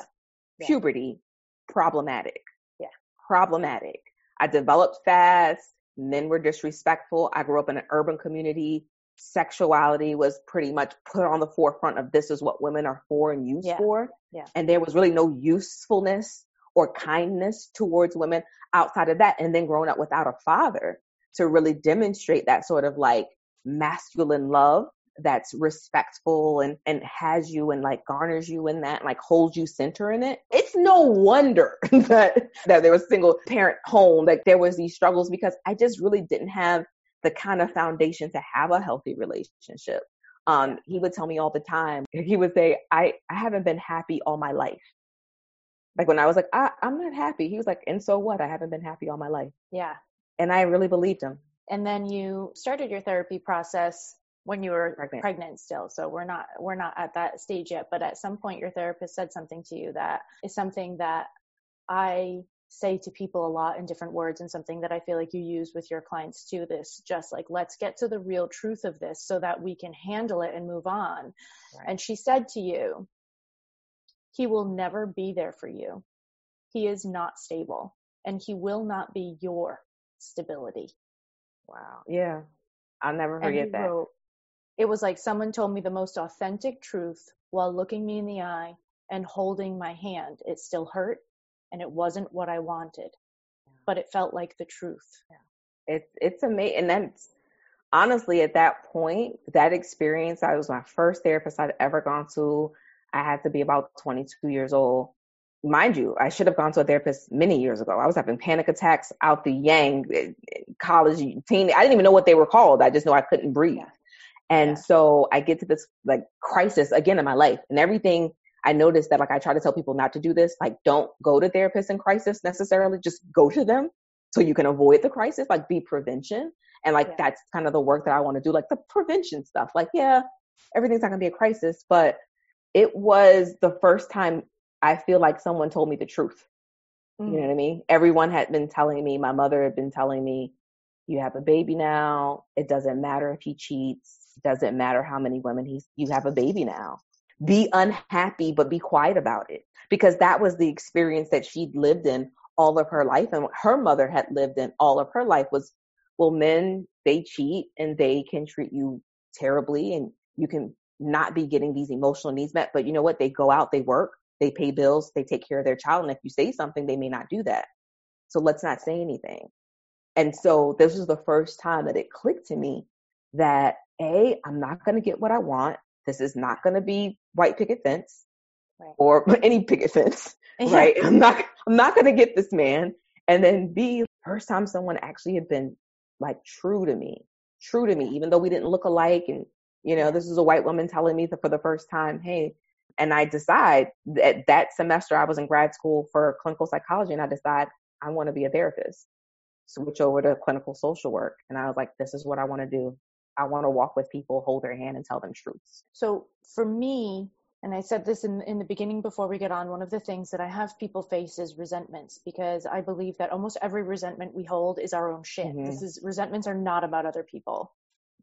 Yeah. Puberty, problematic. Yeah. Problematic. I developed fast. Men were disrespectful. I grew up in an urban community. Sexuality was pretty much put on the forefront of this is what women are for and used Yeah. for. Yeah. And there was really no usefulness or kindness towards women outside of that. And then growing up without a father to really demonstrate that sort of like masculine love that's respectful and and has you and like garners you in that like holds you center in it it's no wonder that that there was single parent home that there was these struggles because i just really didn't have the kind of foundation to have a healthy relationship um he would tell me all the time he would say i i haven't been happy all my life like when i was like I, i'm not happy he was like and so what i haven't been happy all my life yeah. and i really believed him And then you started your therapy process when you were Pregnant. pregnant still. So we're not we're not at that stage yet, but at some point your therapist said something to you that is something that I say to people a lot in different words and something that I feel like you use with your clients too this just like let's get to the real truth of this so that we can handle it and move on. Right. And she said to you, he will never be there for you. He is not stable and he will not be your stability. wow yeah i'll never forget that wrote, it was like someone told me the most authentic truth while looking me in the eye and holding my hand. It still hurt and it wasn't what I wanted, but it felt like the truth. it's it's amazing and that's honestly at that point that experience i was my first therapist i'd ever gone to i had to be about 22 years old mind you i should have gone to a therapist many years ago i was having panic attacks out the yang eh, college teen i didn't even know what they were called i just know i couldn't breathe Yeah. and Yeah. so i get to this like crisis again in my life and everything I noticed that like I try to tell people not to do this. Like don't go to therapists in crisis necessarily. Just go to them so you can avoid the crisis. Like be prevention. And like Yeah. that's kind of the work that I want to do. Like the prevention stuff. Like, yeah, everything's not gonna be a crisis, but it was the first time I feel like someone told me the truth. You mm. know what I mean? Everyone had been telling me, my mother had been telling me, you have a baby now. It doesn't matter if he cheats. It doesn't matter how many women he's, you have a baby now. Be unhappy, but be quiet about it. Because that was the experience that she'd lived in all of her life and her mother had lived in all of her life was, well, men, they cheat and they can treat you terribly and you can not be getting these emotional needs met. But you know what? They go out, they work, they pay bills, they take care of their child. And if you say something, they may not do that. So let's not say anything. And so this was the first time that it clicked to me that A, I'm not going to get what I want. This is not going to be white picket fence right. or any picket fence, yeah. right? I'm not, I'm not going to get this man. And then B, first time someone actually had been like true to me, true to me, even though we didn't look alike. And, you know, this is a white woman telling me that for the first time, hey, and I decide that that semester I was in grad school for clinical psychology and I decide I want to be a therapist. Switch over to clinical social work. And I was like, this is what I want to do. I want to walk with people, hold their hand and tell them truths. So for me, and I said this in, in the beginning before we get on, one of the things that I have people face is resentments because I believe that almost every resentment we hold is our own shit. Mm-hmm. This is resentments are not about other people.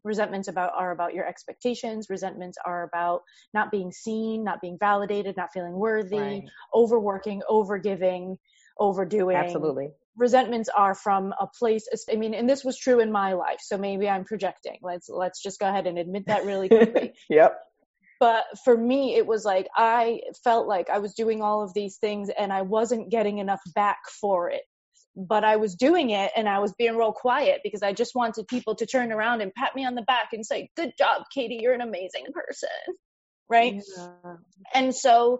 Resentments about are about your expectations. Resentments are about not being seen, not being validated, not feeling worthy, right. overworking, overgiving, overdoing. Absolutely. Resentments are from a place. I mean, and this was true in my life, so maybe I'm projecting. Let's let's just go ahead and admit that really quickly. yep but for me it was like i felt like i was doing all of these things and i wasn't getting enough back for it but i was doing it and i was being real quiet because i just wanted people to turn around and pat me on the back and say good job katie you're an amazing person right yeah. and so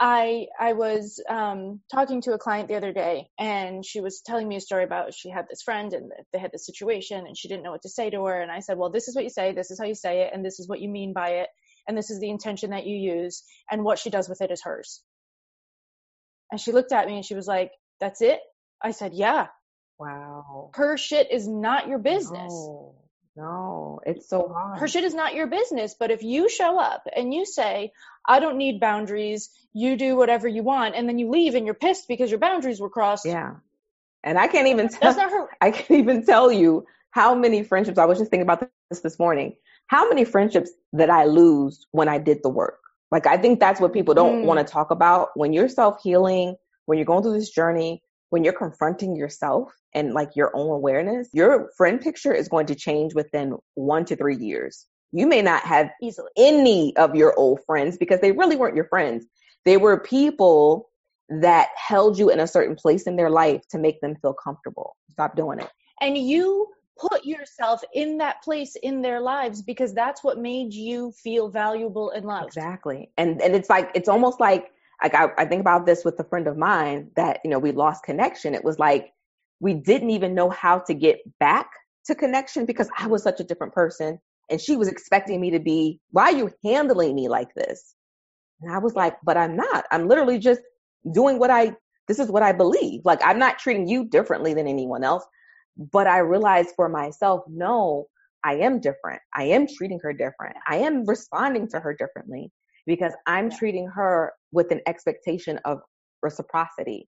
I I was um, talking to a client the other day, and she was telling me a story about she had this friend and they had this situation, and she didn't know what to say to her. And I said, "Well, this is what you say, this is how you say it, and this is what you mean by it." and this is the intention that you use and what she does with it is hers and she looked at me and she was like that's it i said yeah wow her shit is not your business no, no it's so hard her shit is not your business but if you show up and you say i don't need boundaries you do whatever you want and then you leave and you're pissed because your boundaries were crossed yeah and i can't even tell her- i can't even tell you how many friendships i was just thinking about this this morning how many friendships that I lose when I did the work? Like, I think that's what people don't mm. want to talk about. When you're self healing, when you're going through this journey, when you're confronting yourself and like your own awareness, your friend picture is going to change within one to three years. You may not have easily any of your old friends because they really weren't your friends. They were people that held you in a certain place in their life to make them feel comfortable. Stop doing it. And you put yourself in that place in their lives because that's what made you feel valuable and loved. Exactly. And and it's like it's almost like like I, I think about this with a friend of mine that, you know, we lost connection. It was like we didn't even know how to get back to connection because I was such a different person and she was expecting me to be, why are you handling me like this? And I was like, but I'm not. I'm literally just doing what I this is what I believe. Like I'm not treating you differently than anyone else. But I realized for myself, no, I am different. I am treating her different. I am responding to her differently because I'm treating her with an expectation of reciprocity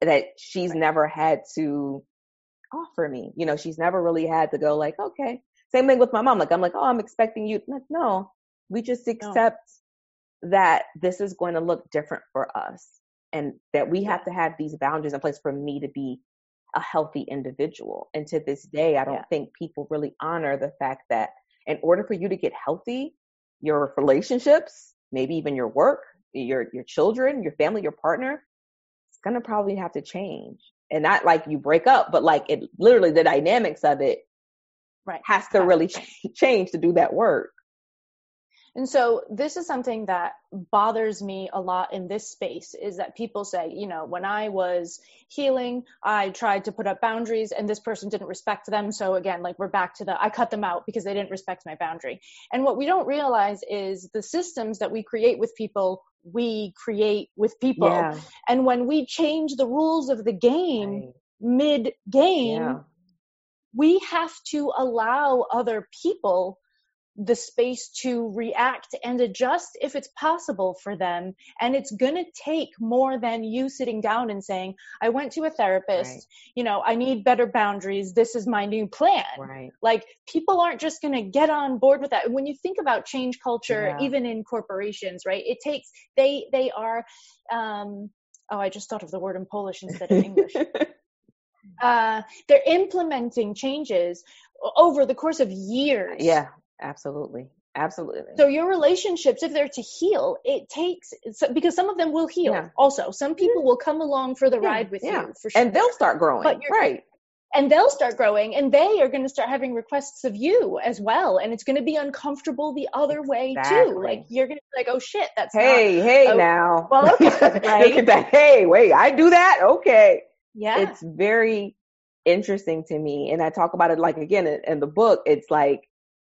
that she's right. never had to offer me. You know, she's never really had to go like, okay. Same thing with my mom. Like, I'm like, oh, I'm expecting you. Like, no, we just accept no. that this is going to look different for us and that we have to have these boundaries in place for me to be a healthy individual. And to this day, I don't yeah. think people really honor the fact that in order for you to get healthy, your relationships, maybe even your work, your your children, your family, your partner, it's gonna probably have to change. And not like you break up, but like it literally the dynamics of it right. has to really change to do that work. And so this is something that bothers me a lot in this space is that people say, you know, when I was healing, I tried to put up boundaries and this person didn't respect them. So again, like we're back to the, I cut them out because they didn't respect my boundary. And what we don't realize is the systems that we create with people, we create with people. Yeah. And when we change the rules of the game right. mid game, yeah. we have to allow other people the space to react and adjust if it's possible for them. And it's going to take more than you sitting down and saying, I went to a therapist, right. you know, I need better boundaries. This is my new plan. Right. Like people aren't just going to get on board with that. When you think about change culture, yeah. even in corporations, right, it takes, they, they are, um, oh, I just thought of the word in Polish instead of English. uh, they're implementing changes over the course of years. Yeah, Absolutely. Absolutely. So your relationships, if they're to heal, it takes so, because some of them will heal. Yeah. Also, some people will come along for the Yeah, ride with yeah. you for sure, And they'll start growing. Right. and they'll start growing, and they are going to start having requests of you as well, and it's going to be uncomfortable the other way too. Like you're going to be like, oh shit, that's Hey, hey oh, now. well, okay, Look right? at that. Hey, wait, I do that? Okay. yeah, It's very interesting to me. And I talk about it like again in, in the book, it's like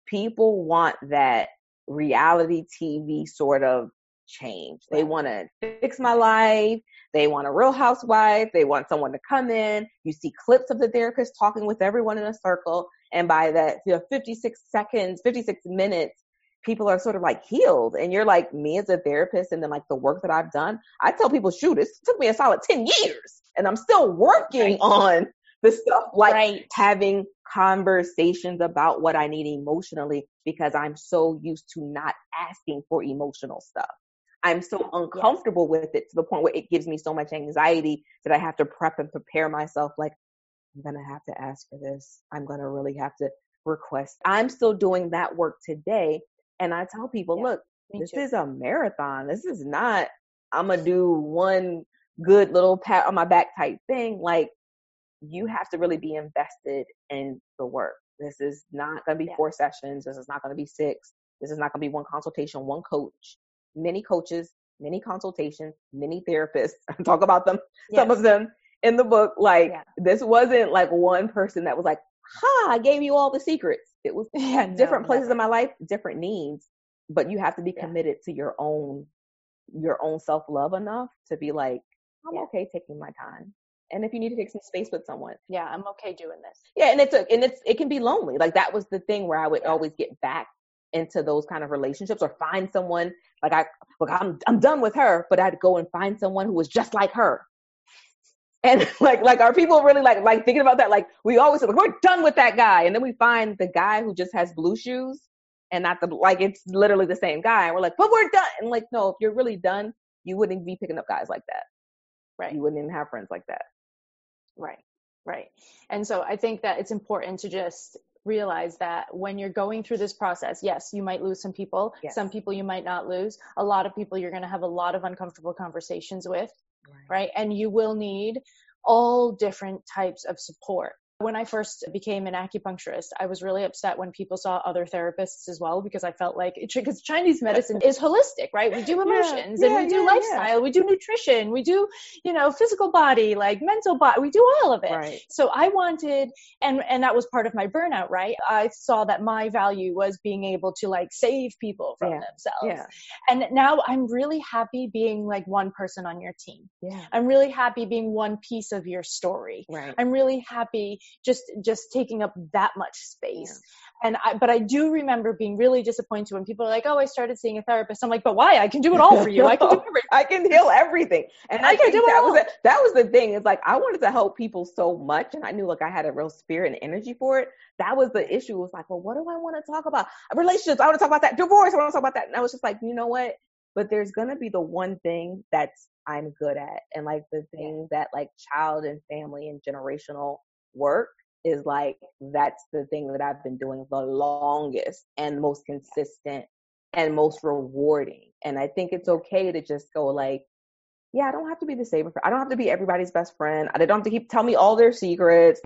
people want that reality TV sort of change. They want to fix my life. They want a real housewife. They want someone to come in. You see clips of the therapist talking with everyone in a circle. And by that, you know, 56 seconds, 56 minutes, people are sort of like healed. And you're like, me as a therapist, and then like the work that I've done, I tell people, shoot, it took me a solid 10 years. And I'm still working on the stuff like right. having conversations about what I need emotionally because I'm so used to not asking for emotional stuff. I'm so uncomfortable with it to the point where it gives me so much anxiety that I have to prep and prepare myself like, I'm going to have to ask for this. I'm going to really have to request. I'm still doing that work today. And I tell people, Yeah, look, this too. is a marathon. This is not, I'm going to do one good little pat on my back type thing. Like, you have to really be invested in the work. This is not going to be Yeah. four sessions. This is not going to be six. This is not going to be one consultation, one coach. Many coaches, many consultations, many therapists. Talk about them, some of them in the book. Like, Yeah. this wasn't like one person that was like, ha, I gave you all the secrets. It was yeah, no, different places never. in my life, different needs, but you have to be committed to your own your own self love enough to be like, I'm okay taking my time. And if you need to take some space with someone, Yeah, I'm okay doing this. yeah, and it's a, and it's it can be lonely. Like that was the thing where I would Yeah. always get back into those kind of relationships or find someone like I look I'm I'm done with her, but I'd go and find someone who was just like her. And like like are people really like like thinking about that? Like we always like we're done with that guy, and then we find the guy who just has blue shoes and not the like it's literally the same guy. And we're like, but we're done. And like, no, if you're really done, you wouldn't be picking up guys like that. Right. You wouldn't even have friends like that. Right, right. And so I think that it's important to just realize that when you're going through this process, yes, you might lose some people. Yes. Some people you might not lose. A lot of people you're going to have a lot of uncomfortable conversations with, right? And you will need all different types of support. When I first became an acupuncturist, I was really upset when people saw other therapists as well because I felt like because Chinese medicine is holistic, right? We do emotions and yeah, we do yeah, lifestyle, we do nutrition, we do, you know, physical body, like mental body, we do all of it. Right. So I wanted, and and that was part of my burnout, right? I saw that my value was being able to like save people from Yeah, themselves. Yeah. And now I'm really happy being like one person on your team. Yeah. I'm really happy being one piece of your story. Right. I'm really happy just just taking up that much space. And I but I do remember being really disappointed when people are like, "Oh, I started seeing a therapist." I'm like, "But why? I can do it all for you. I can do everything." I can heal everything. And I I, can do it that was all. That was the thing. It's like I wanted to help people so much, and I knew like I had a real spirit and energy for it. That was the issue. It was like, well, what do I want to talk about? Relationships. I want to talk about that. Divorce. I want to talk about that. And I was just like, you know what? But there's gonna be the one thing that's I'm good at, and like the thing that like child and family and generational work is like that's the thing that I've been doing the longest and most consistent and most rewarding. And I think it's okay to just go like, yeah, I don't have to be the saver. I don't have to be everybody's best friend. I don't have to keep tell me all their secrets.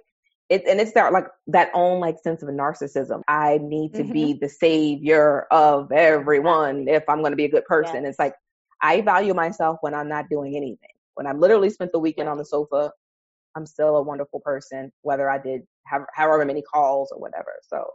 It, and it's that like that own like sense of narcissism. I need to mm-hmm. be the savior of everyone if I'm going to be a good person. It's like I value myself when I'm not doing anything. When I'm literally spent the weekend on the sofa, I'm still a wonderful person, whether I did have, however many calls or whatever. So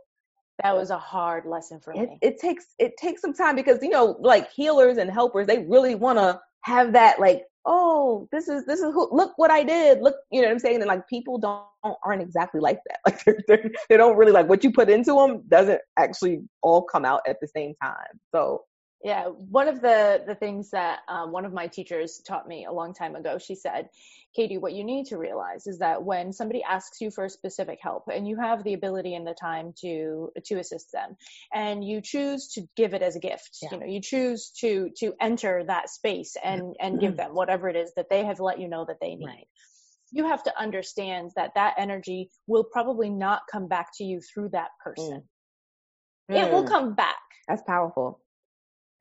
That was a hard lesson for it, me. it takes it takes some time because you know like healers and helpers they really want to have that like oh this is this is who look what i did look you know what i'm saying and like people don't aren't exactly like that like they're, they're, they don't really like what you put into them doesn't actually all come out at the same time so Yeah, one of the the things that um, one of my teachers taught me a long time ago. She said, "Katie, what you need to realize is that when somebody asks you for specific help, and you have the ability and the time to to assist them, and you choose to give it as a gift, Yeah. you know, you choose to to enter that space and and give them whatever it is that they have let you know that they need." Right. You have to understand that that energy will probably not come back to you through that person. it will Mm. come back. That's powerful.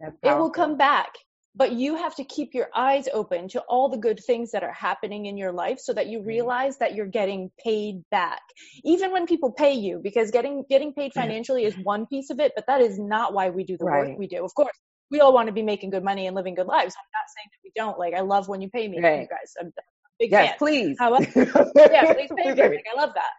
It will come back. But you have to keep your eyes open to all the good things that are happening in your life so that you Mm-hmm. realize that you're getting paid back. Even when people pay you, because getting getting paid financially is one piece of it, but that is not why we do the Right. work we do. Of course, we all want to be making good money and living good lives. I'm not saying that we don't. Like I love when you pay me, Right. you guys. I'm a big Yes, fan. please. However, yeah, please pay me. Like, I love that.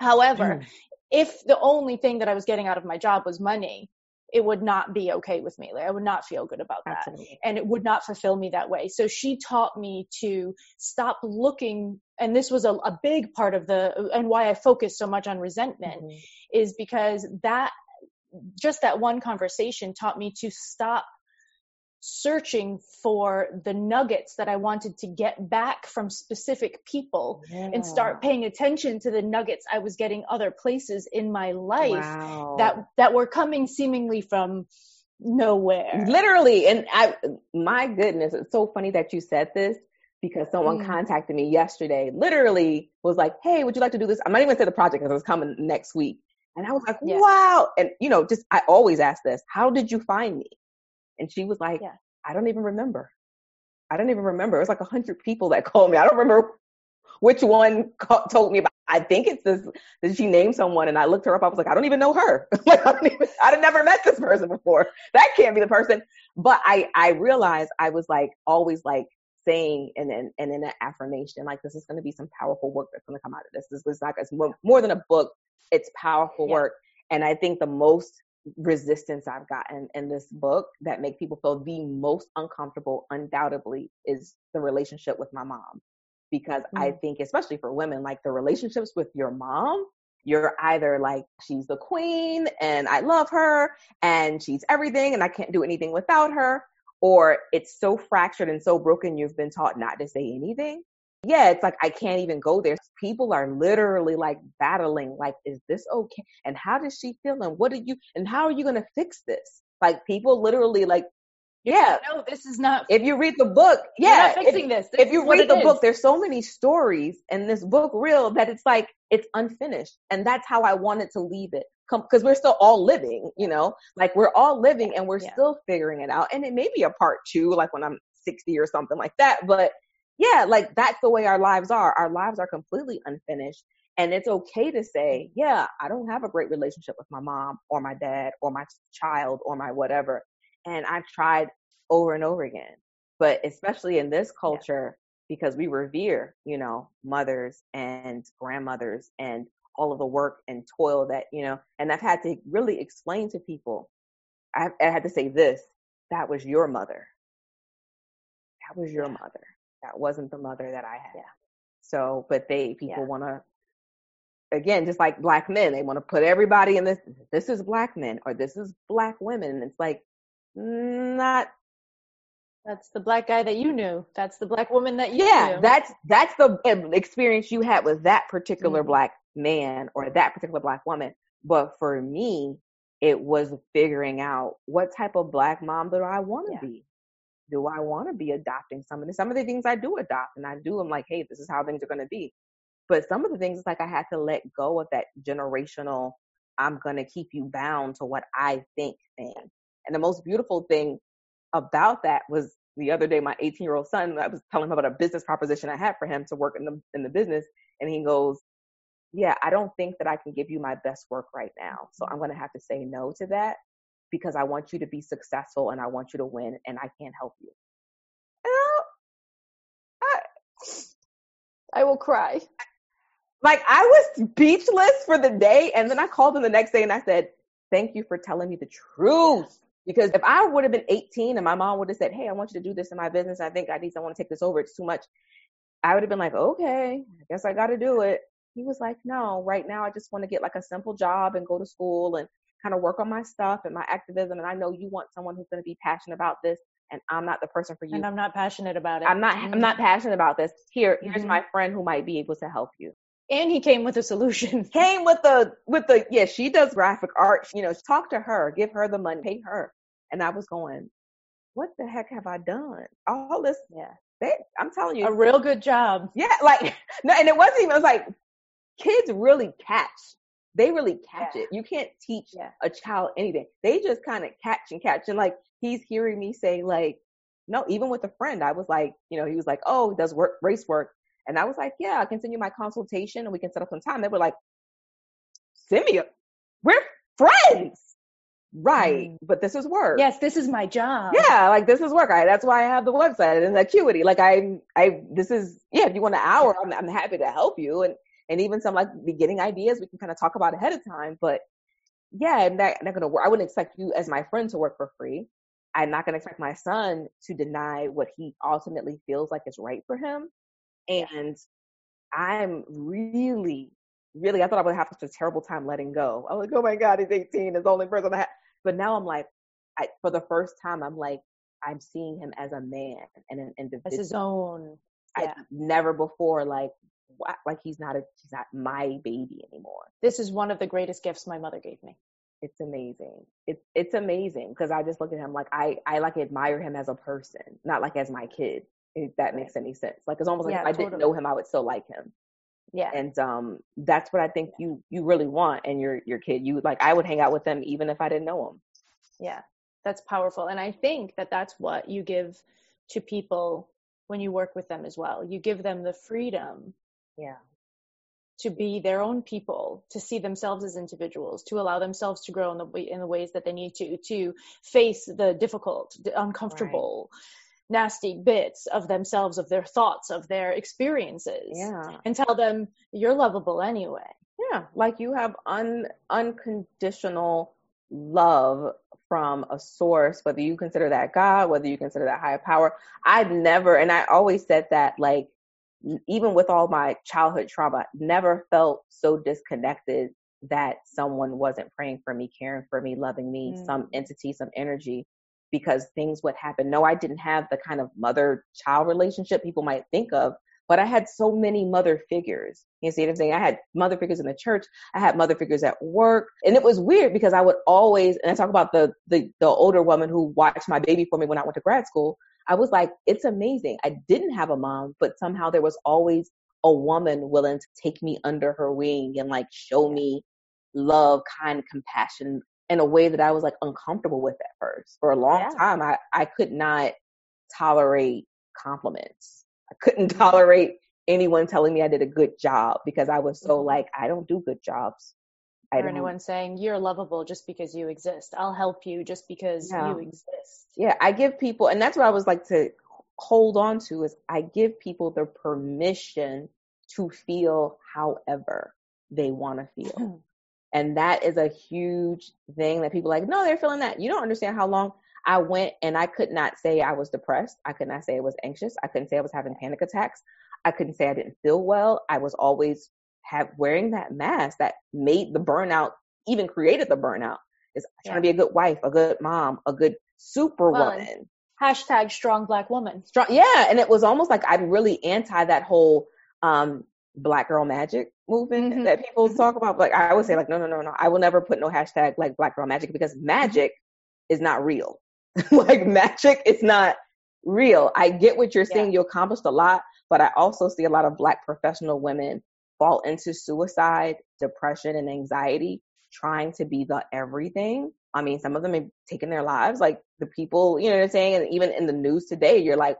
However, Mm. if the only thing that I was getting out of my job was money, it would not be okay with me. Like I would not feel good about that. Absolutely. And it would not fulfill me that way. So she taught me to stop looking. And this was a, a big part of the, and why I focus so much on resentment Mhm. is because that, just that one conversation taught me to stop searching for the nuggets that I wanted to get back from specific people and start paying attention to the nuggets I was getting other places in my life Wow. that that were coming seemingly from nowhere. literally and i my goodness it's so funny that you said this because someone Mm. contacted me yesterday literally was like hey would you like to do this i'm not even say the project because it's coming next week and i was like Yeah. wow and you know just i always ask this how did you find me and she was like Yeah. i don't even remember. I don't even remember. It was like a hundred people that called me. I don't remember which one told me about i think it's this that she named someone and i looked her up. I was like i don't even know her. Like i don't even i'd never met this person before. That can't be the person. But i i realized i was like always like saying and and, and in an affirmation like this is going to be some powerful work that's going to come out of this. This is like it's more, more than a book. It's powerful Yeah. work. And i think the most resistance i've gotten in this book that make people feel the most uncomfortable undoubtedly is the relationship with my mom. Because i mm-hmm. think especially for women like the relationships with your mom you're either like she's the queen and i love her and she's everything and i can't do anything without her or it's so fractured and so broken you've been taught not to say anything yeah it's like i can't even go there people are literally like battling like is this okay and how does she feel and what are you and how are you going to fix this like people literally like yeah No, this is not. if you read the book yeah not if- fixing this. This if you read the is. book, there's so many stories in this book, real, that it's like it's unfinished, and that's how I wanted to leave it. Because we're still all living, you know, like we're all living and we're Yeah. still figuring it out. And it may be a part two, like when I'm 60 or something like that. But yeah, like that's the way our lives are. Our lives are completely unfinished. And it's okay to say, yeah, I don't have a great relationship with my mom or my dad or my child or my whatever. And I've tried over and over again. But especially in this culture, because we revere, you know, mothers and grandmothers and all of the work and toil that, you know, and I've had to really explain to people, I, I had to say this, that was your mother. That was your Yeah. mother. That wasn't the mother that I had. Yeah. So, but they, people Yeah. want to, again, just like black men, they want to put everybody in this, this is black men or this is black women. And it's like, not That's the black guy that you knew. That's the black woman that you yeah knew. that's that's the um, experience you had with that particular Mhm. black man or that particular black woman but for me it was figuring out what type of black mom do i want to Yeah. be do i want to be adopting some of the some of the things i do adopt and i do i'm like hey this is how things are going to be. But some of the things it's like i had to let go of that generational i'm going to keep you bound to what i think thing and the most beautiful thing about that was the other day my 18 year old son i was telling him about a business proposition i had for him to work in the in the business and he goes yeah i don't think that i can give you my best work right now so i'm going to have to say no to that because i want you to be successful and i want you to win and i can't help you I- I will cry. like I was speechless for the day, and then I called him the next day and I said, "Thank you for telling me the truth." Because if I would have been 18 and my mom would have said, "Hey, I want you to do this in my business. I think I need someone to take this over. It's too much," I would have been like, "Okay, I guess I got to do it." He was like, "No, right now I just want to get like a simple job and go to school and kind of work on my stuff and my activism. And I know you want someone who's going to be passionate about this, and I'm not the person for you. And I'm not passionate about it. I'm not. I'm Mhm. not passionate about this. Here, here's Mhm. my friend who might be able to help you." And he came with a solution. came with the with the yeah she does graphic art you know talk to her give her the money pay her and i was going what the heck have i done all this Yeah. they, i'm telling you A real good job. yeah like no and it wasn't even it was like kids really catch they really catch Yeah. it. You can't teach Yeah. a child anything. They just kind of catch and catch. And like he's hearing me say like, no, even with a friend, I was like, you know, he was like, oh, he does work race work. And I was like, yeah, I can send you my consultation and we can set up some time. They were like, send me a, we're friends. Right. Mm. But this is work. Yes, this is my job. Yeah, like this is work. I that's why I have the website and Acuity. Like I I this is yeah, if you want an hour, I'm I'm happy to help you and and even some like beginning ideas we can kind of talk about ahead of time. But yeah, I'm not, not gonna work. I wouldn't expect you as my friend to work for free. I'm not gonna expect my son to deny what he ultimately feels like is right for him. And I'm really, really I thought I would have such a terrible time letting go. I'm like, oh my God, he's 18, he's the only person I have. But now I'm like, I, for the first time, I'm like, I'm seeing him as a man and an individual. As his own. Yeah. I never before like, like he's not a, he's not my baby anymore. This is one of the greatest gifts my mother gave me. It's amazing. It's it's amazing because I just look at him like I I like admire him as a person, not like as my kid. If that makes any sense. Like it's almost like Yeah, if I didn't know him, I would still like him. Yeah. and um that's what i think you you really want and your your kid you like i would hang out with them even if i didn't know them Yeah, that's powerful. And I think that that's what you give to people when you work with them as well. You give them the freedom yeah. To be their own people, to see themselves as individuals, to allow themselves to grow in the way, in the ways that they need to, to face the difficult, the uncomfortable, nasty bits of themselves, of their thoughts, of their experiences, yeah. and tell them you're lovable anyway. yeah. Like you have un unconditional love from a source whether you consider that god whether you consider that higher power. I've never and i always said that like even with all my childhood trauma never felt so disconnected that someone wasn't praying for me caring for me loving me Mm. some entity some energy because things would happen. No i didn't have the kind of mother child relationship people might think of but i had so many mother figures. You see what i'm saying? I had mother figures in the church. I had mother figures at work. And it was weird because i would always and i talk about the the, the older woman who watched my baby for me when i went to grad school I was like, it's amazing. I didn't have a mom, but somehow there was always a woman willing to take me under her wing and like show me love, kind, compassion in a way that I was like uncomfortable with at first. For a long Yeah. time, I, I could not tolerate compliments. I couldn't tolerate anyone telling me I did a good job because I was so Mhm. like, I don't do good jobs. I or anyone saying you're lovable just because you exist. I'll help you just because Yeah. you exist. yeah i give people and that's what i was like to hold on to is i give people the permission to feel however they want to feel mm-hmm. and that is a huge thing that people are like no they're feeling that. You don't understand how long i went and i could not say i was depressed. I could not say i was anxious. I couldn't say i was having panic attacks. I couldn't say i didn't feel well. I was always have wearing that mask that made the burnout even created the burnout is trying to be a good wife a good mom a good superwoman. Well, Hashtag strong black woman. strong yeah and it was almost like i'm really anti that whole um black girl magic movement Mhm. that people talk about like i would say like no no no no i will never put no hashtag like black girl magic because magic is not real. Like magic is not real. I get what you're saying you accomplished a lot but i also see a lot of black professional women fall into suicide depression and anxiety trying to be the everything i mean some of them have taken their lives like the people you know what i'm saying and even in the news today you're like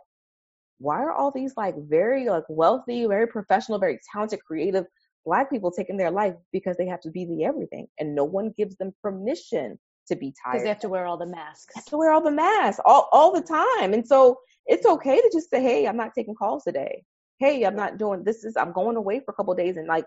why are all these like very like wealthy very professional very talented creative black people taking their life because they have to be the everything and no one gives them permission to be tired Because they have to wear all the masks. have to wear all the masks all, all the time. And so it's okay to just say, Hey, I'm not taking calls today. Hey, I'm not doing this is I'm going away for a couple days and like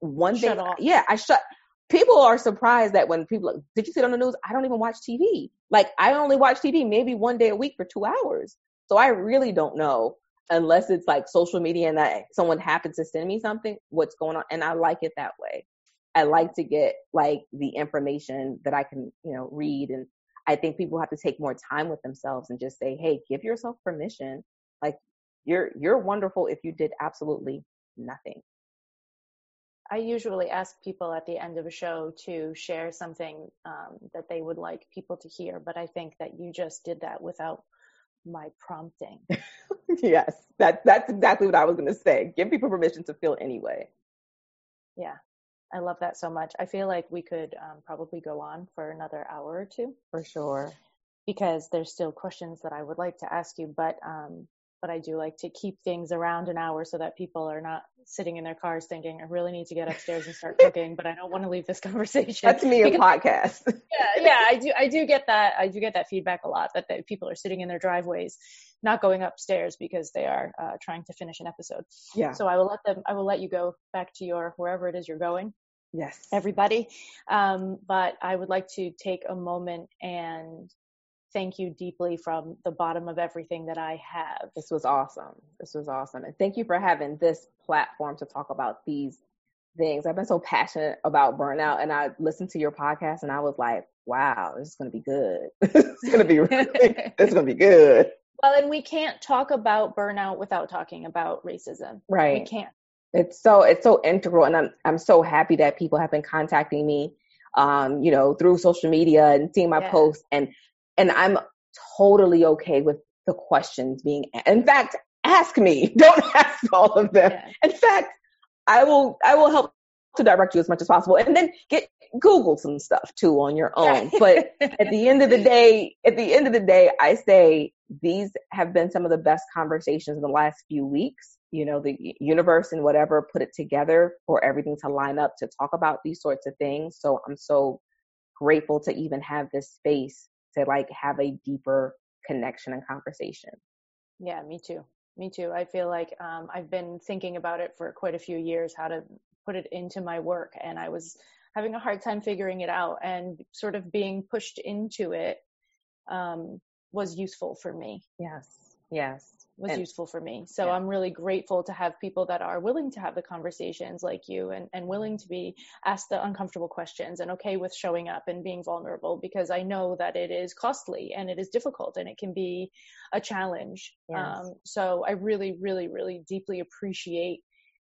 one Shut day off. yeah, I shut people are surprised that when people like, did you see it on the news? I don't even watch TV. Like I only watch TV maybe one day a week for two hours. So I really don't know unless it's like social media and that someone happens to send me something, what's going on. And I like it that way. I like to get like the information that I can, you know, read. And I think people have to take more time with themselves and just say, Hey, give yourself permission. Like you're, you're wonderful if you did absolutely nothing. I usually ask people at the end of a show to share something um, that they would like people to hear, but I think that you just did that without my prompting. yes, that, that's exactly what I was going to say. Give people permission to feel anyway. Yeah. I love that so much. I feel like we could um, probably go on for another hour or two. For sure. Because there's still questions that I would like to ask you, but um, but I do like to keep things around an hour so that people are not sitting in their cars thinking, I really need to get upstairs and start cooking, but I don't want to leave this conversation. That's me a podcast. yeah, yeah, I do I do get that I do get that feedback a lot that the, people are sitting in their driveways not going upstairs because they are uh, trying to finish an episode. Yeah. So I will let them I will let you go back to your wherever it is you're going. Yes. Everybody. Um, but I would like to take a moment and thank you deeply from the bottom of everything that I have. This was awesome. This was awesome. And thank you for having this platform to talk about these things. I've been so passionate about burnout and I listened to your podcast and I was like, wow, this is going to be good. it's going to be really, it's going to be good. Well, and we can't talk about burnout without talking about racism. Right. We can't. It's so it's so integral and I'm I'm so happy that people have been contacting me um, you know, through social media and seeing my yeah. posts and and I'm totally okay with the questions being, in fact, ask me. Don't ask all of them. Yeah. In fact, I will, I will help to direct you as much as possible and then get Google some stuff too on your own. but at the end of the day, at the end of the day, I say these have been some of the best conversations in the last few weeks. You know, the universe and whatever put it together for everything to line up to talk about these sorts of things. So I'm so grateful to even have this space to like have a deeper connection and conversation. Yeah, me too. Me too. I feel like um, I've been thinking about it for quite a few years, how to put it into my work, and I was having a hard time figuring it out. And sort of being pushed into it um, was useful for me. Yes. Yes was and, useful for me. So yeah. I'm really grateful to have people that are willing to have the conversations like you and, and willing to be asked the uncomfortable questions and okay with showing up and being vulnerable because I know that it is costly and it is difficult and it can be a challenge. Yes. Um, so I really, really, really deeply appreciate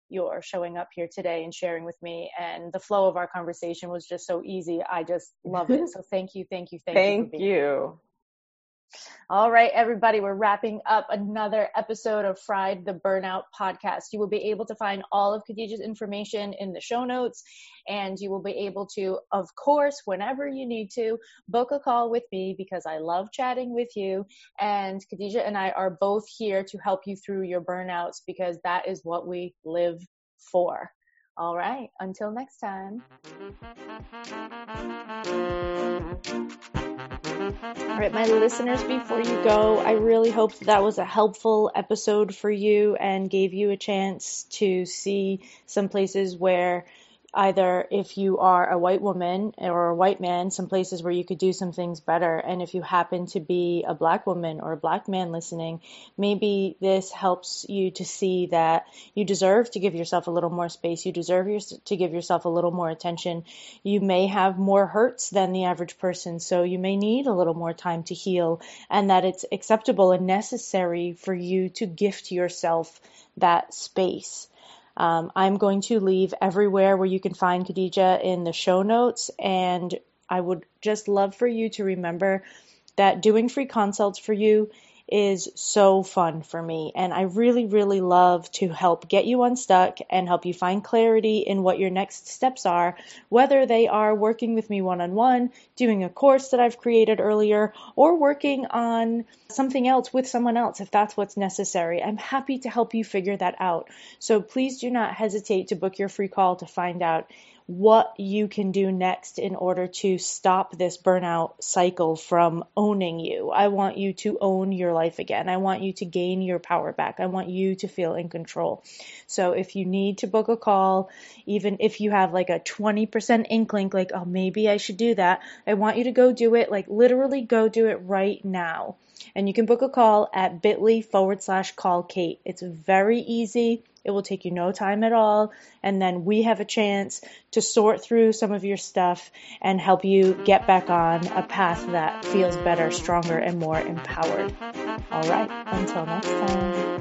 your showing up here today and sharing with me and the flow of our conversation was just so easy. I just love it. So thank you, thank you, thank, thank you. Thank you. All right, everybody, we're wrapping up another episode of Fried the Burnout podcast. You will be able to find all of Khadijah's information in the show notes, and you will be able to, of course, whenever you need to, book a call with me because I love chatting with you. And Khadijah and I are both here to help you through your burnouts because that is what we live for. All right, until next time. All right, my listeners, before you go, I really hope that, was a helpful episode for you and gave you a chance to see some places where either if you are a white woman or a white man, some places where you could do some things better. And if you happen to be a black woman or a black man listening, maybe this helps you to see that you deserve to give yourself a little more space. You deserve your, to give yourself a little more attention. You may have more hurts than the average person, so you may need a little more time to heal, and that it's acceptable and necessary for you to gift yourself that space. Um, I'm going to leave everywhere where you can find Khadijah in the show notes. And I would just love for you to remember that doing free consults for you is so fun for me. And I really, really love to help get you unstuck and help you find clarity in what your next steps are, whether they are working with me one on one, doing a course that I've created earlier, or working on something else with someone else if that's what's necessary. I'm happy to help you figure that out. So please do not hesitate to book your free call to find out what you can do next in order to stop this burnout cycle from owning you. I want you to own your life again. I want you to gain your power back. I want you to feel in control. So if you need to book a call, even if you have like a 20% inkling, like, oh, maybe I should do that, I want you to go do it. Like, literally go do it right now. And you can book a call at bit.ly forward slash call Cait. It's very easy. It will take you no time at all. And then we have a chance to sort through some of your stuff and help you get back on a path that feels better, stronger, and more empowered. All right. Until next time.